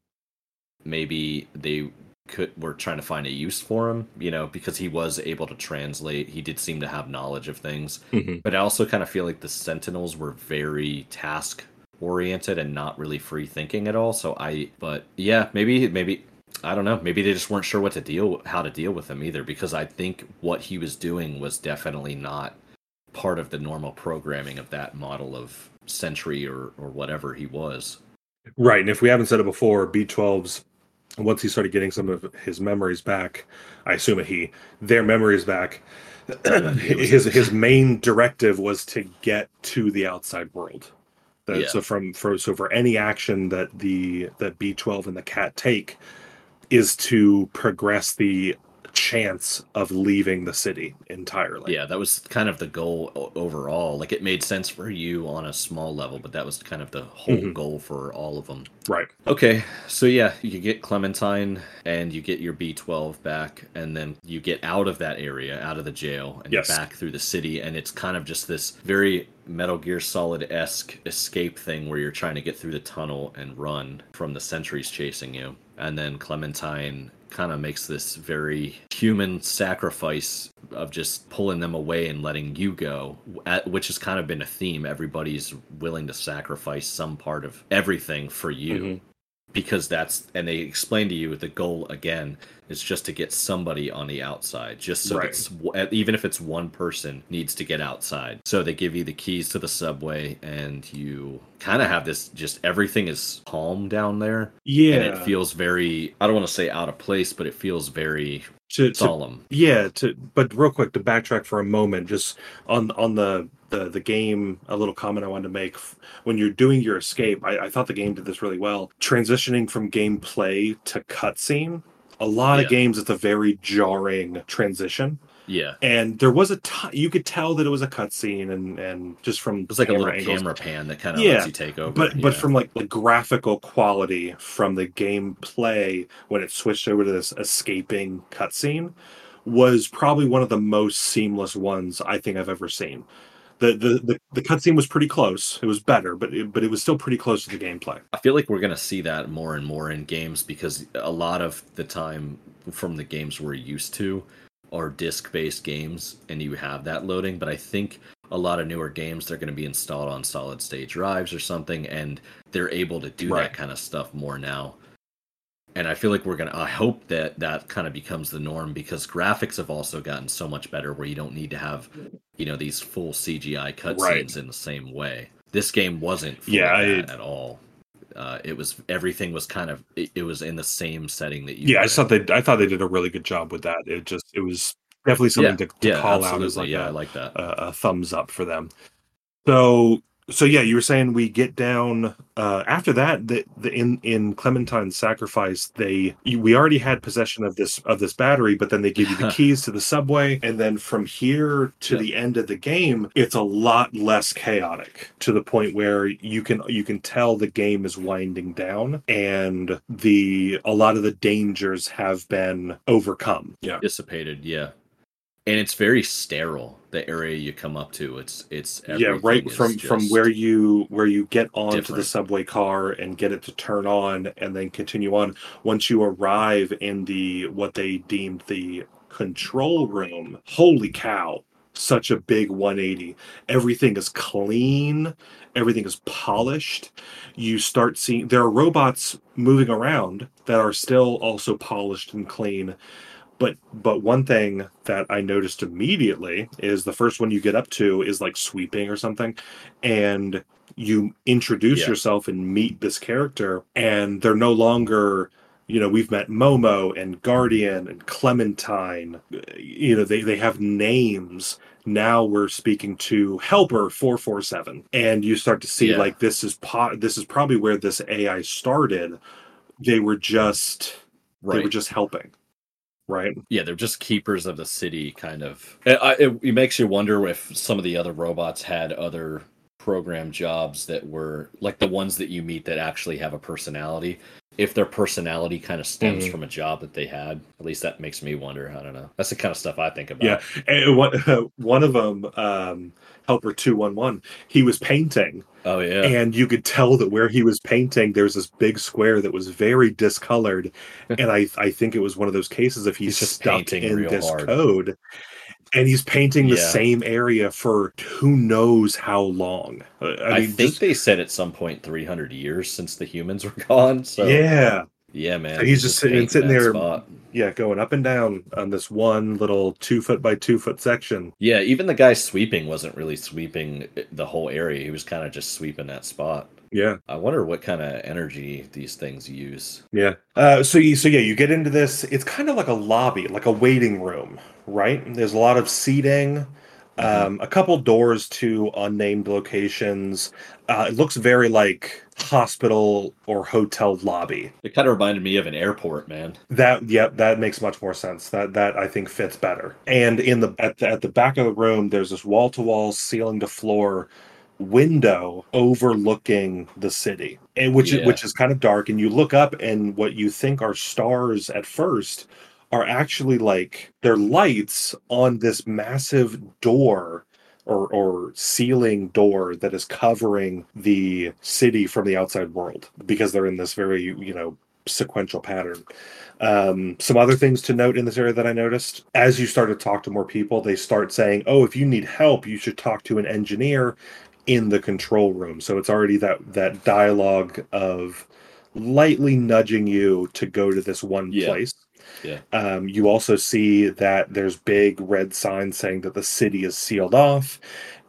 Maybe they could were trying to find a use for him, you know, because he was able to translate. He did seem to have knowledge of things. Mhm. But I also kind of feel like the Sentinels were very task oriented and not really free thinking at all. So I but yeah, maybe maybe I don't know. Maybe they just weren't sure what to deal how to deal with him either because I think what he was doing was definitely not part of the normal programming of that model of century or or whatever he was. Right. And if we haven't said it before, B12's once he started getting some of his memories back, I assume a he, their memories back, his his main directive was to get to the outside world. That, Yeah. So from for so for any action that the that B12 and the cat take is to progress the chance of leaving the city entirely. Yeah, that was kind of the goal overall. Like it made sense for you on a small level, but that was kind of the whole Mhm. goal for all of them. Right. Okay, so yeah, you get Clementine and you get your B12 back, and then you get out of that area, out of the jail, and Yes. back through the city, and it's kind of just this very Metal Gear Solid esque escape thing where you're trying to get through the tunnel and run from the sentries chasing you. And then Clementine kind of makes this very human sacrifice of just pulling them away and letting you go, which has kind of been a theme. Everybody's willing to sacrifice some part of everything for you Mhm. Because that's and they explain to you the goal again is just to get somebody on the outside just so Right. it's even if it's one person needs to get outside so they give you the keys to the subway and you kind of have this just everything is calm down there Yeah. and it feels very i don't want to say out of place but it feels very to, to solemn Yeah, to but real quick to backtrack for a moment, just on on the the the game, a little comment I wanted to make when you're doing your escape. I, I thought the game did this really well, transitioning from gameplay to cutscene. A lot Yeah. of games, it's a very jarring transition, yeah and there was a you could tell that it was a cutscene, and and just from it's like a little angles. camera pan that kind of Yeah, lets you take over but but from like the graphical quality from the gameplay when it switched over to this escaping cutscene was probably one of the most seamless ones I think I've ever seen. The the the, the cutscene was pretty close. It was better, but it, but it was still pretty close to the gameplay. I feel like we're gonna see that more and more in games because a lot of the time from the games we're used to are disc-based games, and you have that loading. But I think a lot of newer games they're going to be installed on solid state drives or something, and they're able to do Right. that kind of stuff more now. And I feel like we're gonna. I hope that that kind of becomes the norm because graphics have also gotten so much better, where you don't need to have, you know, these full CGI cutscenes Right. in the same way. This game wasn't Yeah, that I- at all. Uh, it was everything was kind of it, it was in the same setting that you. Yeah, I just thought they I thought they did a really good job with that. It just it was definitely something to, to yeah, call absolutely. out as like yeah, a, I like that. a, a thumbs up for them. So so yeah, you were saying we get down uh, after that. The, the in in Clementine's sacrifice, they we already had possession of this of this battery, but then they give you the keys to the subway, and then from here to Yeah. the end of the game, it's a lot less chaotic to the point where you can you can tell the game is winding down, and the a lot of the dangers have been overcome. Yeah. dissipated. Yeah, and it's very sterile. The area you come up to, it's it's yeah right from from where you where you get onto the subway car and get it to turn on and then continue on. Once you arrive in the what they deemed the control room holy cow such a big 180 everything is clean everything is polished. You start seeing there are robots moving around that are still also polished and clean but but one thing that I noticed immediately is the first one you get up to is like sweeping or something, and you introduce Yeah. yourself and meet this character, and they're no longer you know we've met momo and guardian and clementine. Uh, you know they, they have names. Now we're speaking to helper 447 and you start to see Yeah. like this is po- this is probably where this ai started. They were just they were just helping right? Yeah, they're just keepers of the city, kind of. It, it, it makes you wonder if some of the other robots had other program jobs that were like the ones that you meet that actually have a personality. If their personality kind of stems Mhm. from a job that they had, at least that makes me wonder. I don't know. That's the kind of stuff I think about. Yeah, and one one of them, um, Helper Two One One, he was painting, Oh yeah. and you could tell that where he was painting, there's this big square that was very discolored, and I I think it was one of those cases if he's, He's just stuck painting in real this hard. code, and he's painting the Yeah. same area for who knows how long. I, I, think just- they said at some point 300 years since the humans were gone. So yeah, yeah, man. So he's just sitting- sitting there- spot. yeah, going up and down on this one little two foot by two foot section. Yeah, even the guy sweeping wasn't really sweeping the whole area. He was kind of just sweeping that spot. Yeah. I wonder what kind of energy these things use. Yeah. Uh, so you so yeah, you get into this. It's kind of like a lobby, like a waiting room, right? There's a lot of seating, um, a couple doors to unnamed locations. Uh, it looks very like hospital or hotel lobby. It kind of reminded me of an airport, man. That yep, that makes much more sense. That that I think fits better. And in the at the, at the back of the room, there's this wall to wall, ceiling to floor window overlooking the city, and which Yeah. is which is kind of dark. And you look up, and what you think are stars at first are actually like they're lights on this massive door. Or, or ceiling door that is covering the city from the outside world because they're in this very you know sequential pattern. Um, some other things to note in this area that I noticed as you start to talk to more people, they start saying, "Oh, if you need help, you should talk to an engineer in the control room." So it's already that that dialogue of lightly nudging you to go to this one Yeah. place. Yeah. Um, you also see that there's big red signs saying that the city is sealed off.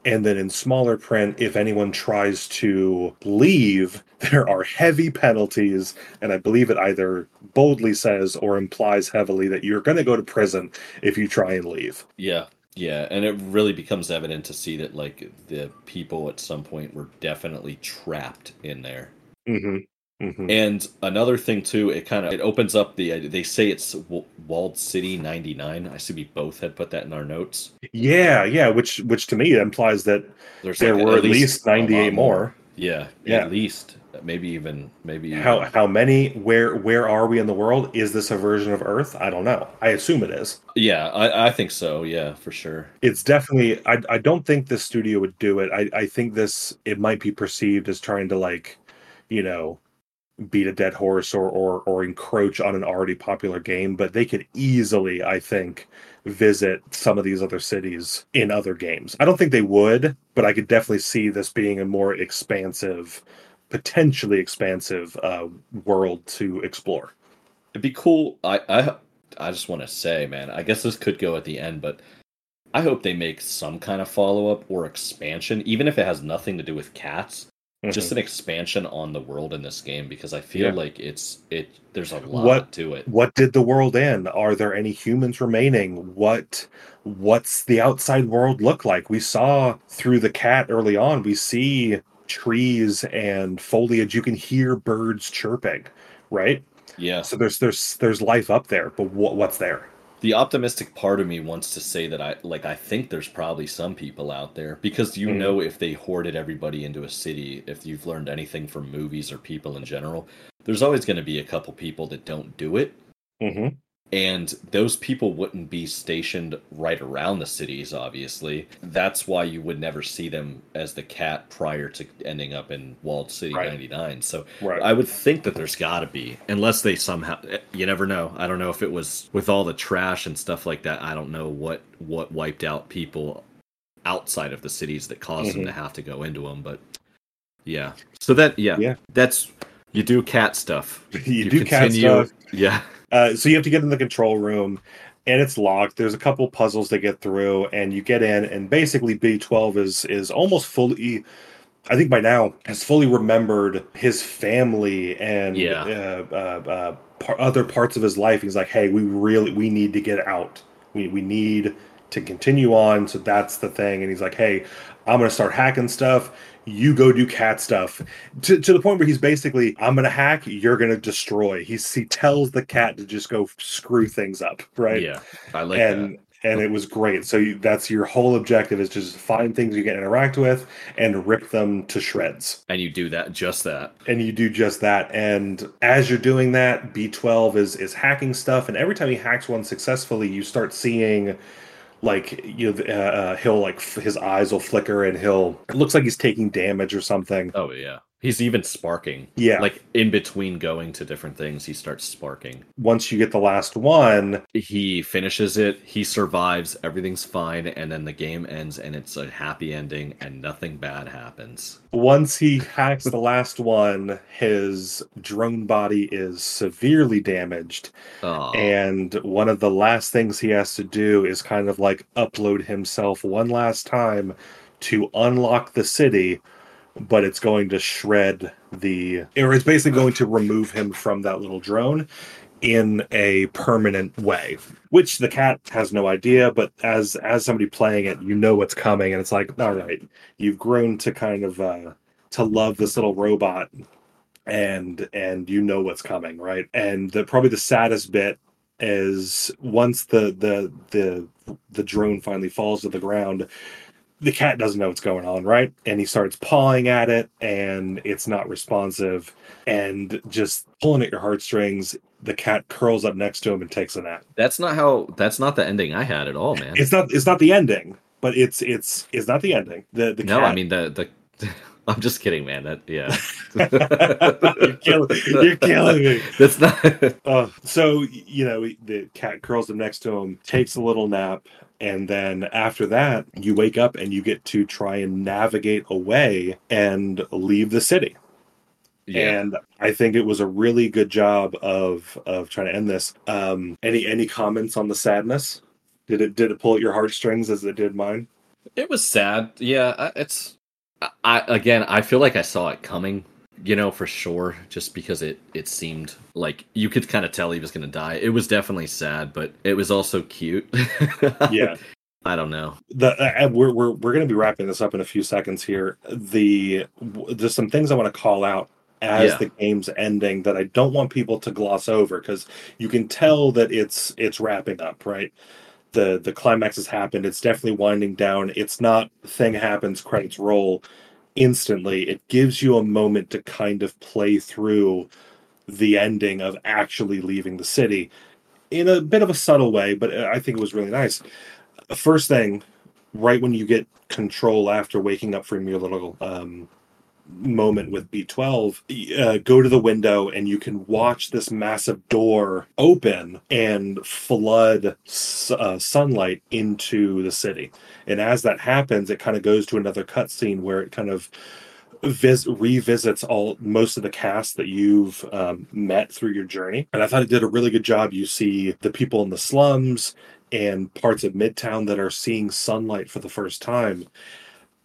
And then in smaller print, if anyone tries to leave, there are heavy penalties. And I believe it either boldly says or implies heavily that you're going to go to prison if you try and leave. Yeah. Yeah, and it really becomes evident to see that like the people at some point were definitely trapped in there. hmm hmm And another thing too, it kind of it opens up the. They say it's W- Walled City '99. I see we both had put that in our notes. Yeah, yeah. Which, which to me implies that There's there like were at least, lot 98 more. Yeah, Yeah. at least maybe even maybe How even- how many? Where where are we in the world? Is this a version of Earth? I don't know. I assume it is. Yeah, I, I think so. Yeah, for sure. It's definitely. I I don't think this studio would do it. I I think this it might be perceived as trying to like, you know, beat a dead horse or or or encroach on an already popular game. But they could easily, I think, visit some of these other cities in other games. I don't think they would, but I could definitely see this being a more expansive, potentially expansive uh, world to explore. It'd be cool. I I I just want to say, man. I guess this could go at the end, but I hope they make some kind of follow up or expansion, even if it has nothing to do with cats. Just an expansion on the world in this game because I feel Mm-hmm. Yeah. like it's it. There's a lot What- to it. what did the world end are there any humans remaining what what's the outside world look like we saw through the cat early on we see trees and foliage you can hear birds chirping right Yeah. so there's there's there's life up there but what, what's there The optimistic part of me wants to say that I like I think there's probably some people out there because you Mhm. know if they hoarded everybody into a city, if you've learned anything from movies or people in general, there's always going to be a couple people that don't do it mm-hmm. And those people wouldn't be stationed right around the cities obviously. That's why you would never see them as the cat prior to ending up in Walled City Right. 99. So right I would think that there's got to be, unless they somehow. You never know. I don't know if it was with all the trash and stuff like that. I don't know what what wiped out people outside of the cities that caused them Mhm. to have to go into them. But yeah, so that yeah, Yeah. that's you do cat stuff. you, do cat stuff Yeah, Uh, so you have to get in the control room, and it's locked. There's a couple puzzles to get through, and you get in, and basically B12 is is almost fully. I think by now has fully remembered his family and Yeah. uh, uh, uh, par- other parts of his life. He's like, "Hey, we really we need to get out. We we need to continue on. So that's the thing. And he's like, hey, I'm going to start hacking stuff. You go do cat stuff to, to the point where he's basically, I'm going to hack, you're going to destroy. He's, he tells the cat to just go screw things up, right? Yeah, I like and and it was great. So you, that's your whole objective is just find things you can interact with and rip them to shreds. And you do that, just that. And you do just that. And as you're doing that, B12 is is hacking stuff. And every time he hacks one successfully, you start seeing like you know uh, uh, he'll like f- his eyes will flicker and he'll it looks like he's taking damage or something Oh yeah. He's even sparking. Yeah. Like in between going to different things, he starts sparking. once you get the last one He finishes it, he survives, everything's fine, and then the game ends and it's a happy ending and nothing bad happens. once he hacks the last one his drone body is severely damaged Oh, and one of the last things he has to do is kind of like upload himself one last time to unlock the city but it's going to shred the or it's basically going to remove him from that little drone in a permanent way which the cat has no idea but as as somebody playing it you know what's coming and it's like all right you've grown to kind of uh to love this little robot and and you know what's coming right? And the probably the saddest bit is once the the the the drone finally falls to the ground the cat doesn't know what's going on right and he starts pawing at it and it's not responsive and just pulling at your heartstrings the cat curls up next to him and takes a nap that's not how that's not the ending I had at all, man. it's not it's not the ending but it's it's it's not the ending the the no, cat, I mean the the I'm just kidding, man. That yeah. you're, killing, you're killing me That's not Uh, so you know the cat curls up next to him, takes a little nap, and then after that, you wake up and you get to try and navigate away and leave the city. yeah. And I think it was a really good job of of trying to end this. Um, any any comments on the sadness? Did it did it pull at your heartstrings as it did mine? It was sad. Yeah, it's. I again, I feel like I saw it coming. You know, for sure, just because it it seemed like you could kind of tell he was going to die. It was definitely sad, but it was also cute. Yeah. I don't know. the uh, we're we're we're going to be wrapping this up in a few seconds here. The there's some things I want to call out as Yeah. the game's ending that I don't want people to gloss over because you can tell that it's it's wrapping up, right? The the climax has happened. It's definitely winding down. It's not thing happens, credits roll instantly. It gives you a moment to kind of play through the ending of actually leaving the city in a bit of a subtle way, but I think it was really nice first thing, right when you get control after waking up from your little um, moment with B12, uh, go to the window and you can watch this massive door open and flood uh, sunlight into the city. And as that happens, it kind of goes to another cutscene where it kind of vis- revisits all most of the cast that you've um, met through your journey and i thought it did a really good job you see the people in the slums and parts of midtown that are seeing sunlight for the first time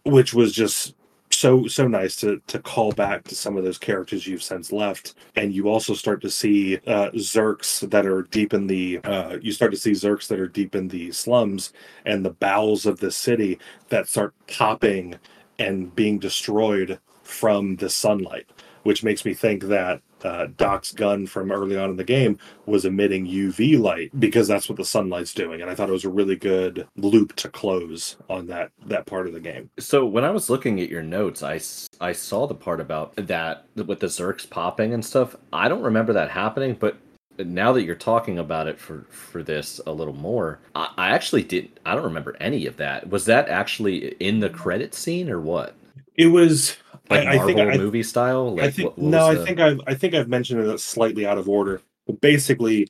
which was just so so nice to to call back to some of those characters you've since left. And you also start to see uh zurks that are deep in the uh you start to see zurks that are deep in the slums and the bowels of the city that start popping and being destroyed from the sunlight, which makes me think that uh, Doc's gun from early on in the game was emitting UV light because that's what the sunlight's doing. And I thought it was a really good loop to close on that that part of the game. So when I was looking at your notes, I I saw the part about that with the Zurks popping and stuff. I don't remember that happening, but now that you're talking about it for for this a little more, I, I actually didn't I don't remember any of that. Was that actually in the credit scene or what? It was Like I, I Marvel think I, movie style? Like I think what- what no, I the- think I've I think I've mentioned it slightly out of order. But basically,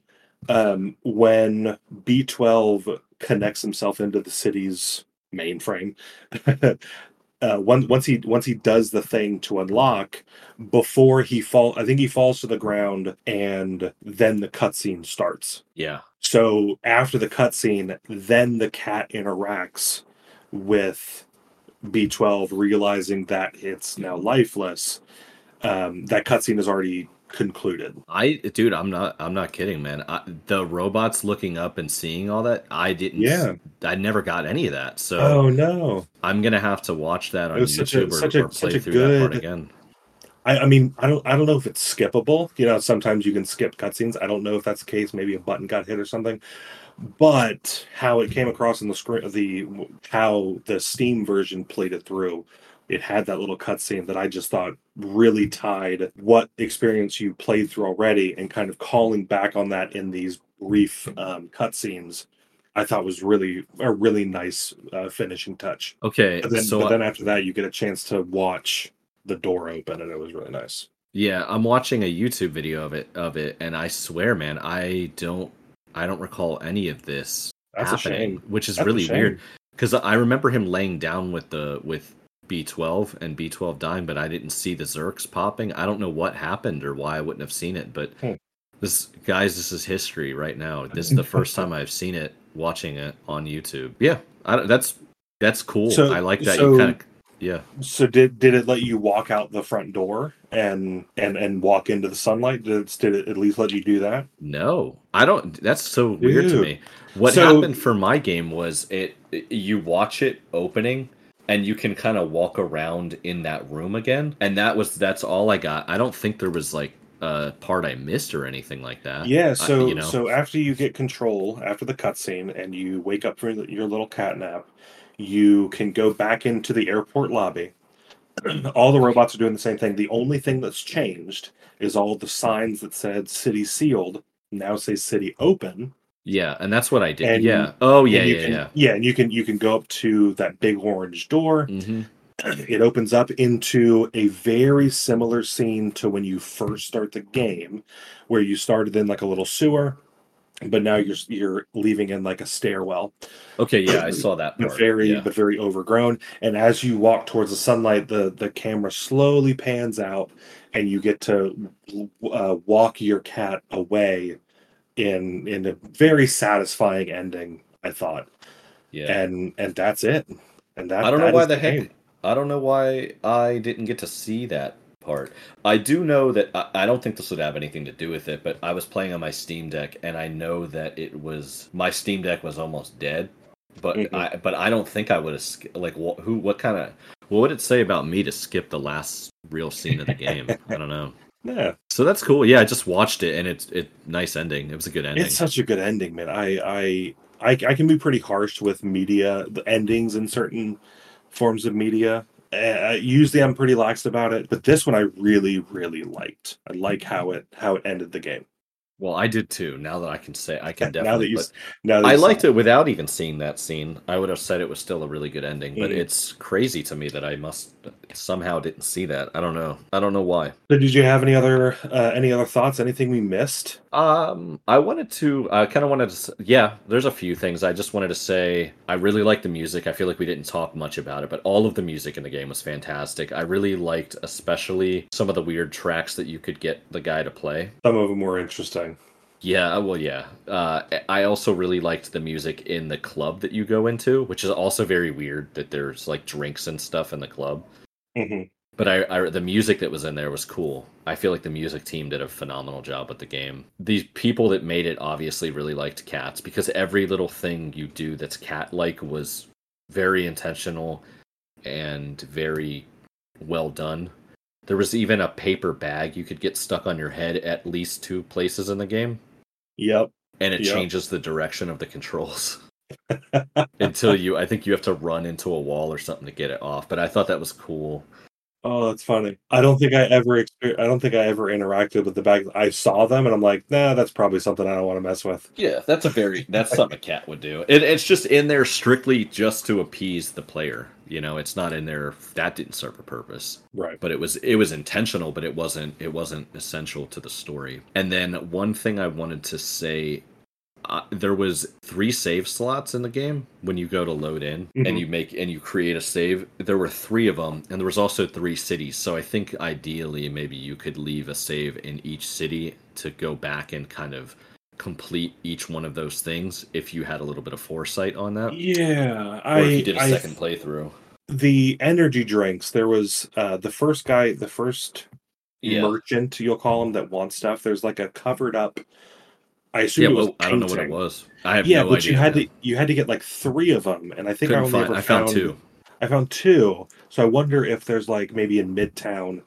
um, when B twelve connects himself into the city's mainframe, uh, once once he once he does the thing to unlock, before he fall, I think he falls to the ground, and then the cutscene starts. yeah. So after the cutscene, then the cat interacts with B12, realizing that it's now lifeless. Um, that cutscene is already concluded. I dude, I'm not I'm not kidding, man. I, the robots looking up and seeing all that, I didn't Yeah. I never got any of that. So Oh no! I'm gonna have to watch that on was such a- YouTube or, such a- or such play a through that part again. I, I mean, I don't, I don't know if it's skippable. You know, sometimes you can skip cutscenes. I don't know if that's the case. Maybe a button got hit or something. But how it came across in the screen, the how the Steam version played it through, it had that little cutscene that I just thought really tied what experience you played through already, and kind of calling back on that in these brief um, cutscenes. I thought was really a really nice uh, finishing touch. Okay, But then, so but then after that, you get a chance to watch the door open, and it was really nice. yeah, I'm watching a YouTube video of it of it, and I swear, man, I don't I don't recall any of this That's a happening, shame. which is That's really weird because I remember him laying down with the with B12 and B12 dying, but I didn't see the Zurks popping. I don't know what happened or why I wouldn't have seen it, but Hmm. this guys, this is history right now. This is the first time I've seen it watching it on YouTube. Yeah, I, that's that's cool. So- I like that so- you kind of yeah. So did did it let you walk out the front door and and and walk into the sunlight? Did it, did it at least let you do that? No, I don't. That's so weird to me. What So- happened for my game was it. You watch it opening, and you can kind of walk around in that room again, and that was that's all I got. I don't think there was like a part I missed or anything like that. Yeah. I- So you know. so after you get control after the cutscene and you wake up from your little cat nap, you can go back into the airport lobby. all the robots are doing the same thing. The only thing that's changed is all the signs that said "City Sealed" now say "City Open." yeah, and that's what I did. And- yeah. Oh yeah, yeah, can, yeah. yeah, and you can you can go up to that big orange door. hmm it opens up into a very similar scene to when you first start the game where you started in like a little sewer but now you're you're leaving in like a stairwell Okay, yeah, I saw that but part. very yeah. but very overgrown and as you walk towards the sunlight the the camera slowly pans out and you get to uh, walk your cat away in in a very satisfying ending i thought yeah. and and that's it and that I don't know why the heck. game. I don't know why I didn't get to see that part. I do know that I, I don't think this would have anything to do with it, but I was playing on my Steam Deck, and I know that it was my Steam Deck was almost dead. But Mhm. I but I don't think I would have like wh- who what kind of what would it say about me to skip the last real scene of the game? I don't know. yeah So that's cool. Yeah, I just watched it, and it's it nice ending. It was a good ending. It's such a good ending, man. I, I I I can be pretty harsh with media, the endings in certain forms of media. Uh, usually, I'm pretty lax about it, but this one I really, really liked. I like how it how it ended the game. well, I did too. Now that I can say, I can definitely. now that you but- now that I liked it without even seeing that scene. I would have said it was still a really good ending, but Mhm. it's crazy to me that I must somehow didn't see that. I don't know. I don't know why. So, did you have any other uh, any other thoughts? Anything we missed? Um, I wanted to. I kind of wanted to. Yeah, there's a few things. I just wanted to say I really like the music. I feel like we didn't talk much about it, but all of the music in the game was fantastic. I really liked, especially some of the weird tracks that you could get the guy to play. Some of them were interesting. Yeah, well, yeah. Uh, I also really liked the music in the club that you go into, which is also very weird that there's like drinks and stuff in the club. hmm But I, I, the music that was in there was cool. I feel like the music team did a phenomenal job with the game. These people that made it obviously really liked cats because every little thing you do that's cat-like was very intentional and very well done. There was even a paper bag you could get stuck on your head at least two places in the game Yep. and it Yep. changes the direction of the controls until you i think you have to run into a wall or something to get it off but i thought that was cool Oh, that's funny. I don't think I ever exper- I don't think I ever interacted with the bag. I saw them and I'm like, nah, that's probably something I don't want to mess with. yeah that's a very that's something a cat would do it, it's just in there strictly just to appease the player you know it's not in there that didn't serve a purpose Right. but it was it was intentional but it wasn't it wasn't essential to the story and then one thing i wanted to say uh, there was three save slots in the game when you go to load in Mhm. and you make and you create a save there were three of them and there was also three cities so i think ideally maybe you could leave a save in each city to go back and kind of complete each one of those things if you had a little bit of foresight on that Yeah, or I, you did a I second playthrough the energy drinks there was uh the first guy the first Yeah. merchant you'll call him that wants stuff. There's like a covered up. I assume Yeah, it was well, I don't know what it was. I have Yeah, no but idea. you had to you had to get like three of them, and I think I Couldn't only find. ever I found two. I found two. So I wonder if there's like maybe in Midtown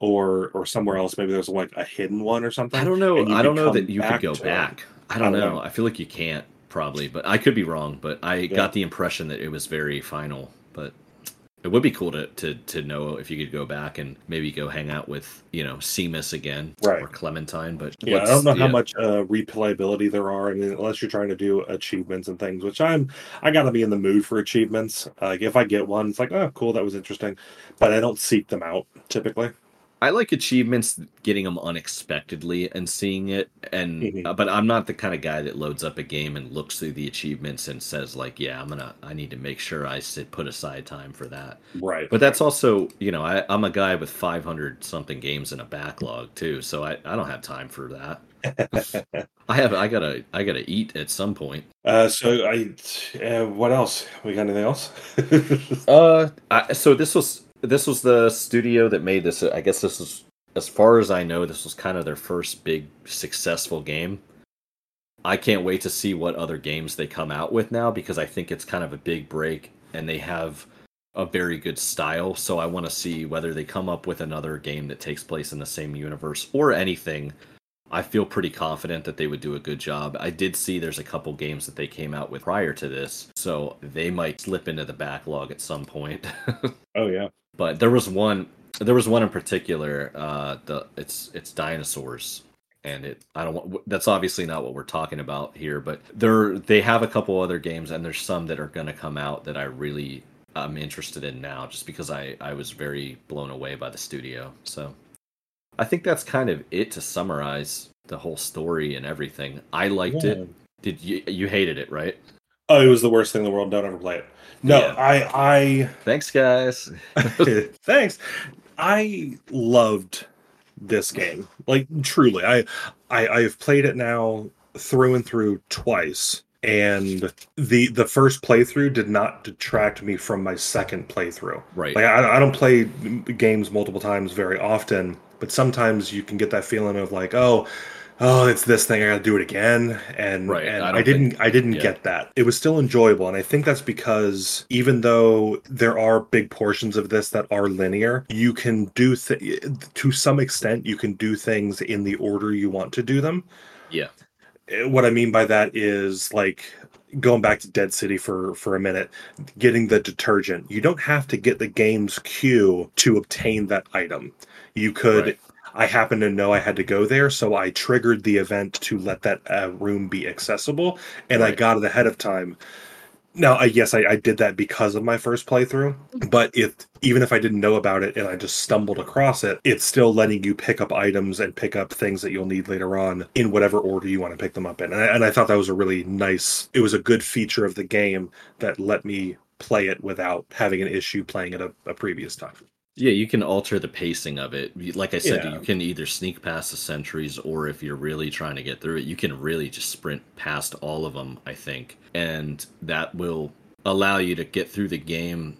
or or somewhere else, maybe there's like a hidden one or something. I don't know. I don't know that you could go it. back. I don't I don't know. know. I feel like you can't probably, but I could be wrong. But I Yeah. got the impression that it was very final. But it would be cool to, to to know if you could go back and maybe go hang out with you know Seamus again Right. or Clementine. But Yeah, I don't know how much uh, replayability there are. I mean, unless you're trying to do achievements and things, which I'm, I got to be in the mood for achievements. Like if I get one, it's like, oh, cool, that was interesting, but I don't seek them out typically. I like achievements, getting them unexpectedly and seeing it. And uh, but I'm not the kind of guy that loads up a game and looks through the achievements and says like, yeah, I'm gonna, I need to make sure I sit put aside time for that. Right. But that's also, you know, I, I'm a guy with 500 something games in a backlog too, so I, I don't have time for that. I have, I gotta, I gotta eat at some point. uh, so I, uh, what else? We got anything else? Uh, I, so this was this was the studio that made this. I guess this is, as far as I know, this was kind of their first big successful game. I can't wait to see what other games they come out with now because I think it's kind of a big break and they have a very good style. So I want to see whether they come up with another game that takes place in the same universe or anything. I feel pretty confident that they would do a good job. I did see there's a couple games that they came out with prior to this, so they might slip into the backlog at some point. oh yeah. But there was one there was one in particular uh the it's it's dinosaurs. And it i don't want that's obviously not what we're talking about here but there they have a couple other games and there's some that are going to come out that i really i'm interested in now just because i i was very blown away by the studio. So i think that's kind of it to summarize the whole story and everything. I liked it. Did you you hated it right Oh, it was the worst thing in the world. Don't ever play it. No, Yeah. I, thanks guys thanks. I loved this game. Like truly, I, I, I've played it now through and through twice, and the the first playthrough did not detract me from my second playthrough. right Like I, I don't play games multiple times very often, but sometimes you can get that feeling of like, oh, oh, it's this thing. I got to do it again, and Right, and I I, didn't. think- I didn't yeah. get that. It was still enjoyable, and I think that's because even though there are big portions of this that are linear, you can do th- to some extent. You can do things in the order you want to do them. yeah Eh, What I mean by that is like going back to Dead City for for a minute, getting the detergent. You don't have to get the game's cue to obtain that item. You could. Right. I happen to know I had to go there, so I triggered the event to let that uh, room be accessible, and I got it ahead of time. Now, I, yes, I, I did that because of my first playthrough, but if even if I didn't know about it and I just stumbled across it, it's still letting you pick up items and pick up things that you'll need later on in whatever order you want to pick them up in. And I, and I thought that was a really nice. It was a good feature of the game that let me play it without having an issue playing it a, a previous time. Yeah, you can alter the pacing of it. Like I said, Yeah. you can either sneak past the sentries, or if you're really trying to get through it, you can really just sprint past all of them, I think. And that will allow you to get through the game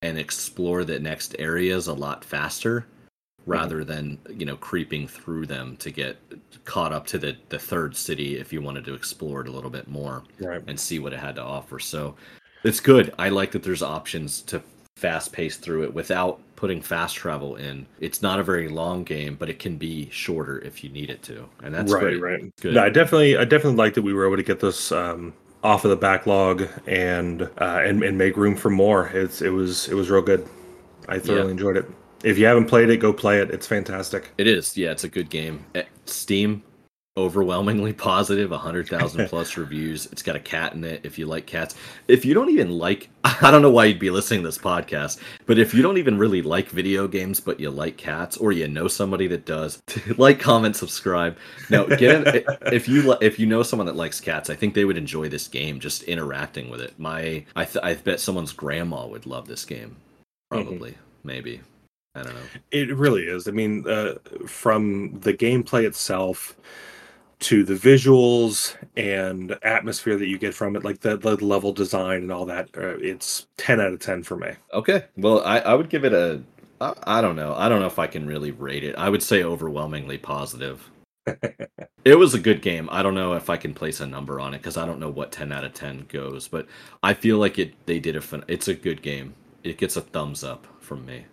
and explore the next areas a lot faster mm-hmm. rather than, you know, creeping through them to get caught up to the, the third city if you wanted to explore it a little bit more Right. and see what it had to offer. So it's good. I like that there's options to fast pace through it without putting fast travel in. It's not a very long game, but it can be shorter if you need it to. And that's right, great. right. Good. No, I definitely, I definitely like that we were able to get this um, off of the backlog and uh, and and make room for more. It's it was it was real good. I thoroughly Yeah. enjoyed it. If you haven't played it, go play it. It's fantastic. It is. Yeah, it's a good game. Eh, Steam overwhelmingly positive 100,000 plus reviews. It's got a cat in it if you like cats. If you don't even like I don't know why you'd be listening to this podcast, but if you don't even really like video games but you like cats or you know somebody that does, like, comment, subscribe. No, get in, if you if you know someone that likes cats, I think they would enjoy this game just interacting with it. My I th- I bet someone's grandma would love this game. Probably, maybe. I don't know. It really is. I mean, uh, from the gameplay itself to the visuals and atmosphere that you get from it, like the, the level design and all that, uh, it's ten out of ten for me. Okay. Well, I, I would give it a I, I don't know. I don't know if I can really rate it. I would say overwhelmingly positive. it was a good game. I don't know if I can place a number on it because I don't know what 10 out of 10 goes, but I feel like it. They did a. Fin- it's a good game. It gets a thumbs up from me.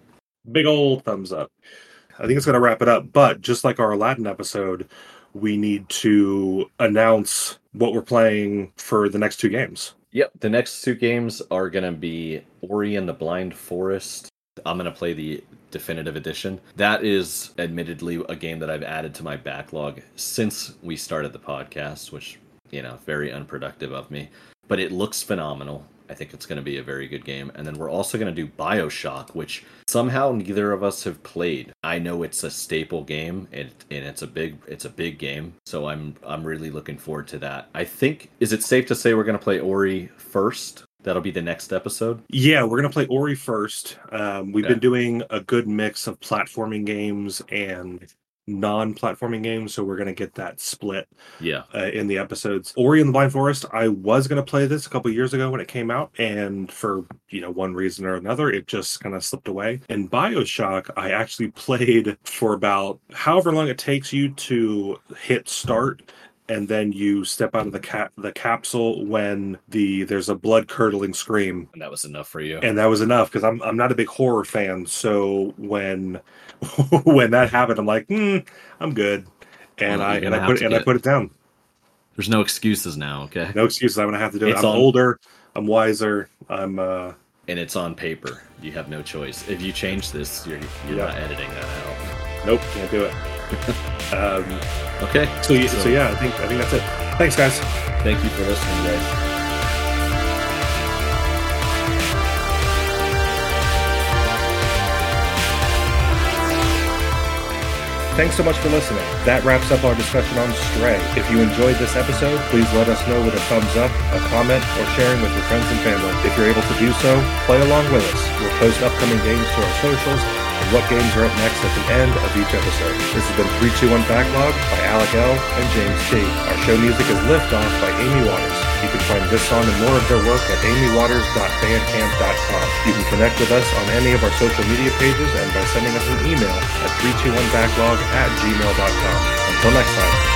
Big old thumbs up. I think it's going to wrap it up. But just like our Aladdin episode, we need to announce what we're playing for the next two games. Yep, the next two games are going to be Ori and the Blind Forest. I'm going to play the definitive edition. That is admittedly a game that I've added to my backlog since we started the podcast, which, you know, very unproductive of me. But it looks phenomenal. I think it's going to be a very good game. And then we're also going to do Bioshock, which somehow neither of us have played. I know it's a staple game, and, and it's a big it's a big game. So I'm I'm really looking forward to that. I think is it safe to say we're going to play Ori first? That'll be the next episode. Yeah, we're gonna play Ori first. Um, we've Okay. been doing a good mix of platforming games and non-platforming games, so we're gonna get that split Yeah. uh, in the episodes. Ori and the Blind Forest. I was gonna play this a couple years ago when it came out, and for you know one reason or another, it just kind of slipped away. And Bioshock, I actually played for about however long it takes you to hit start. And then you step out of the cap the capsule when the there's a blood curdling scream And that was enough for you. and that was enough because I'm I'm not a big horror fan. So when when that happened, I'm like, hmm, I'm good, and Well, I and I put and I put it down. There's no excuses now, okay? No excuses. I'm gonna have to do it. It's I'm on- older. I'm wiser. I'm uh And it's on paper. You have no choice. If you change this, you're you're Yeah. not editing that out. nope, can't do it. um, Okay. so, yeah, so yeah, I think I think that's it. Thanks, guys. Thank you for listening, guys. Thanks so much for listening. That wraps up our discussion on Stray. If you enjoyed this episode, please let us know with a thumbs up, a comment, or sharing with your friends and family. If you're able to do so, play along with us. We'll post upcoming games to our socials and what games are up next at the end of each episode. This has been 321 Backlog by Alec L. and James T. Our show music is Lift Off by Amy Waters. You can find this song and more of their work at amywaters.bandcamp.com. You can connect with us on any of our social media pages and by sending us an email at 321backlog at gmail.com. Until next time.